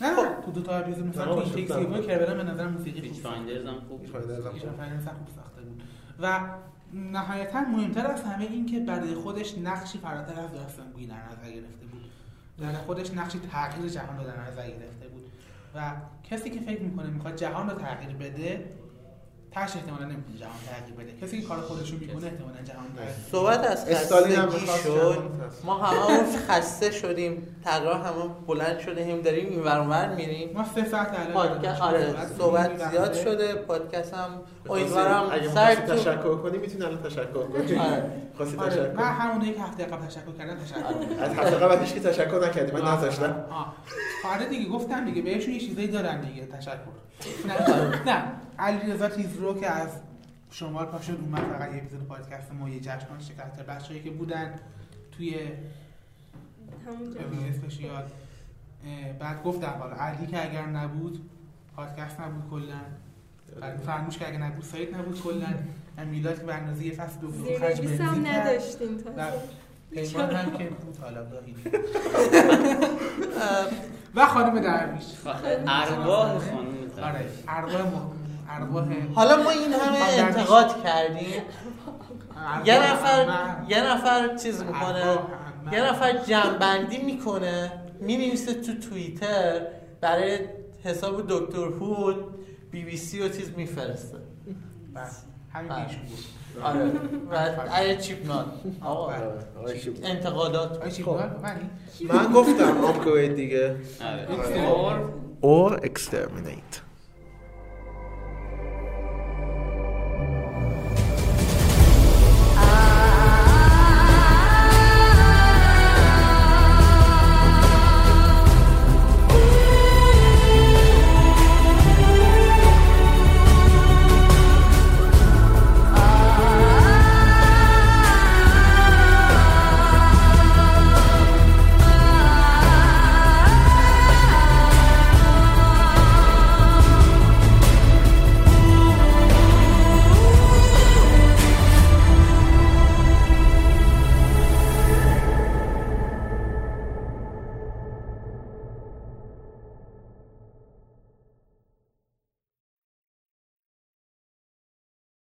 نه. تو دو تا اپیزود مثلا تو نه. و کربلن به نظر موسیقی پیچ خوب فایندرز هم خوب. فایندرز هم خوب ساخته بود. و نهایتا مهمتر از همه این که برای خودش نقشی فراتر از داستانگویی در نظر گرفته بود. در خودش نقشی تغییر جهان رو در نظر گرفته بود. و کسی که فکر می‌کنه می‌خواد جهان رو تغییر بده تاش احتمالا نمی‌تونه جهان تغییر بده. کسی که کار خودش رو می‌کنه احتمالا جهان تغییر. صحبت از استالین هم خستگی شد. ما همه خسته شدیم. تقریبا همه بلند شدیم داریم این ور اونور میریم. ما سه ساعت الان پادکست آره صحبت زیاد شده. پادکست هم امیدوارم سر تشکر کنی می‌تونی الان تشکر کنی. آره. خواستی آره. تشکر؟ من همونایی که هفته قبل تشکر کردم تشکر از هفته قبل هیچ کی تشکر نکردی. من نذاشتم. آه. آره دیگه گفتم دیگه. بهشون یه چیزایی دارن دیگه. تشکر. نه. نه. علیرضا تیزرو که از شمال پا شد اومد فقط یه اپیزود پادکست ما یه جشن شکست بچه‌ای که بودن توی اسپشیال اه، بعد گفتم حالا علی که اگر نبود پادکست نبود کلا. بعد فرموش که اگر نبود سایت نبود کلا. میلاد که برنامه یه فصل دوم خرج هم بنزین کرد. نداشتیم و تا پیمان هم که بود حالا گاهی و خانم درویش. ارواح خانم آره ارواح. ارواح حالا ما این همه. انتقاد کردیم. یه نفر. یه نفر چیز می‌کنه. یه نفر جمعبندی می‌کنه. می‌نویسه تو توییتر. برای حساب دکتر هود بی بی سی و چیز میفرسته. بس. همین آره. بود آره. و ای چیپ نان آقا بله. انتقادات. خب. من گفتم آپگرید دیگه. آره. اور or exterminate.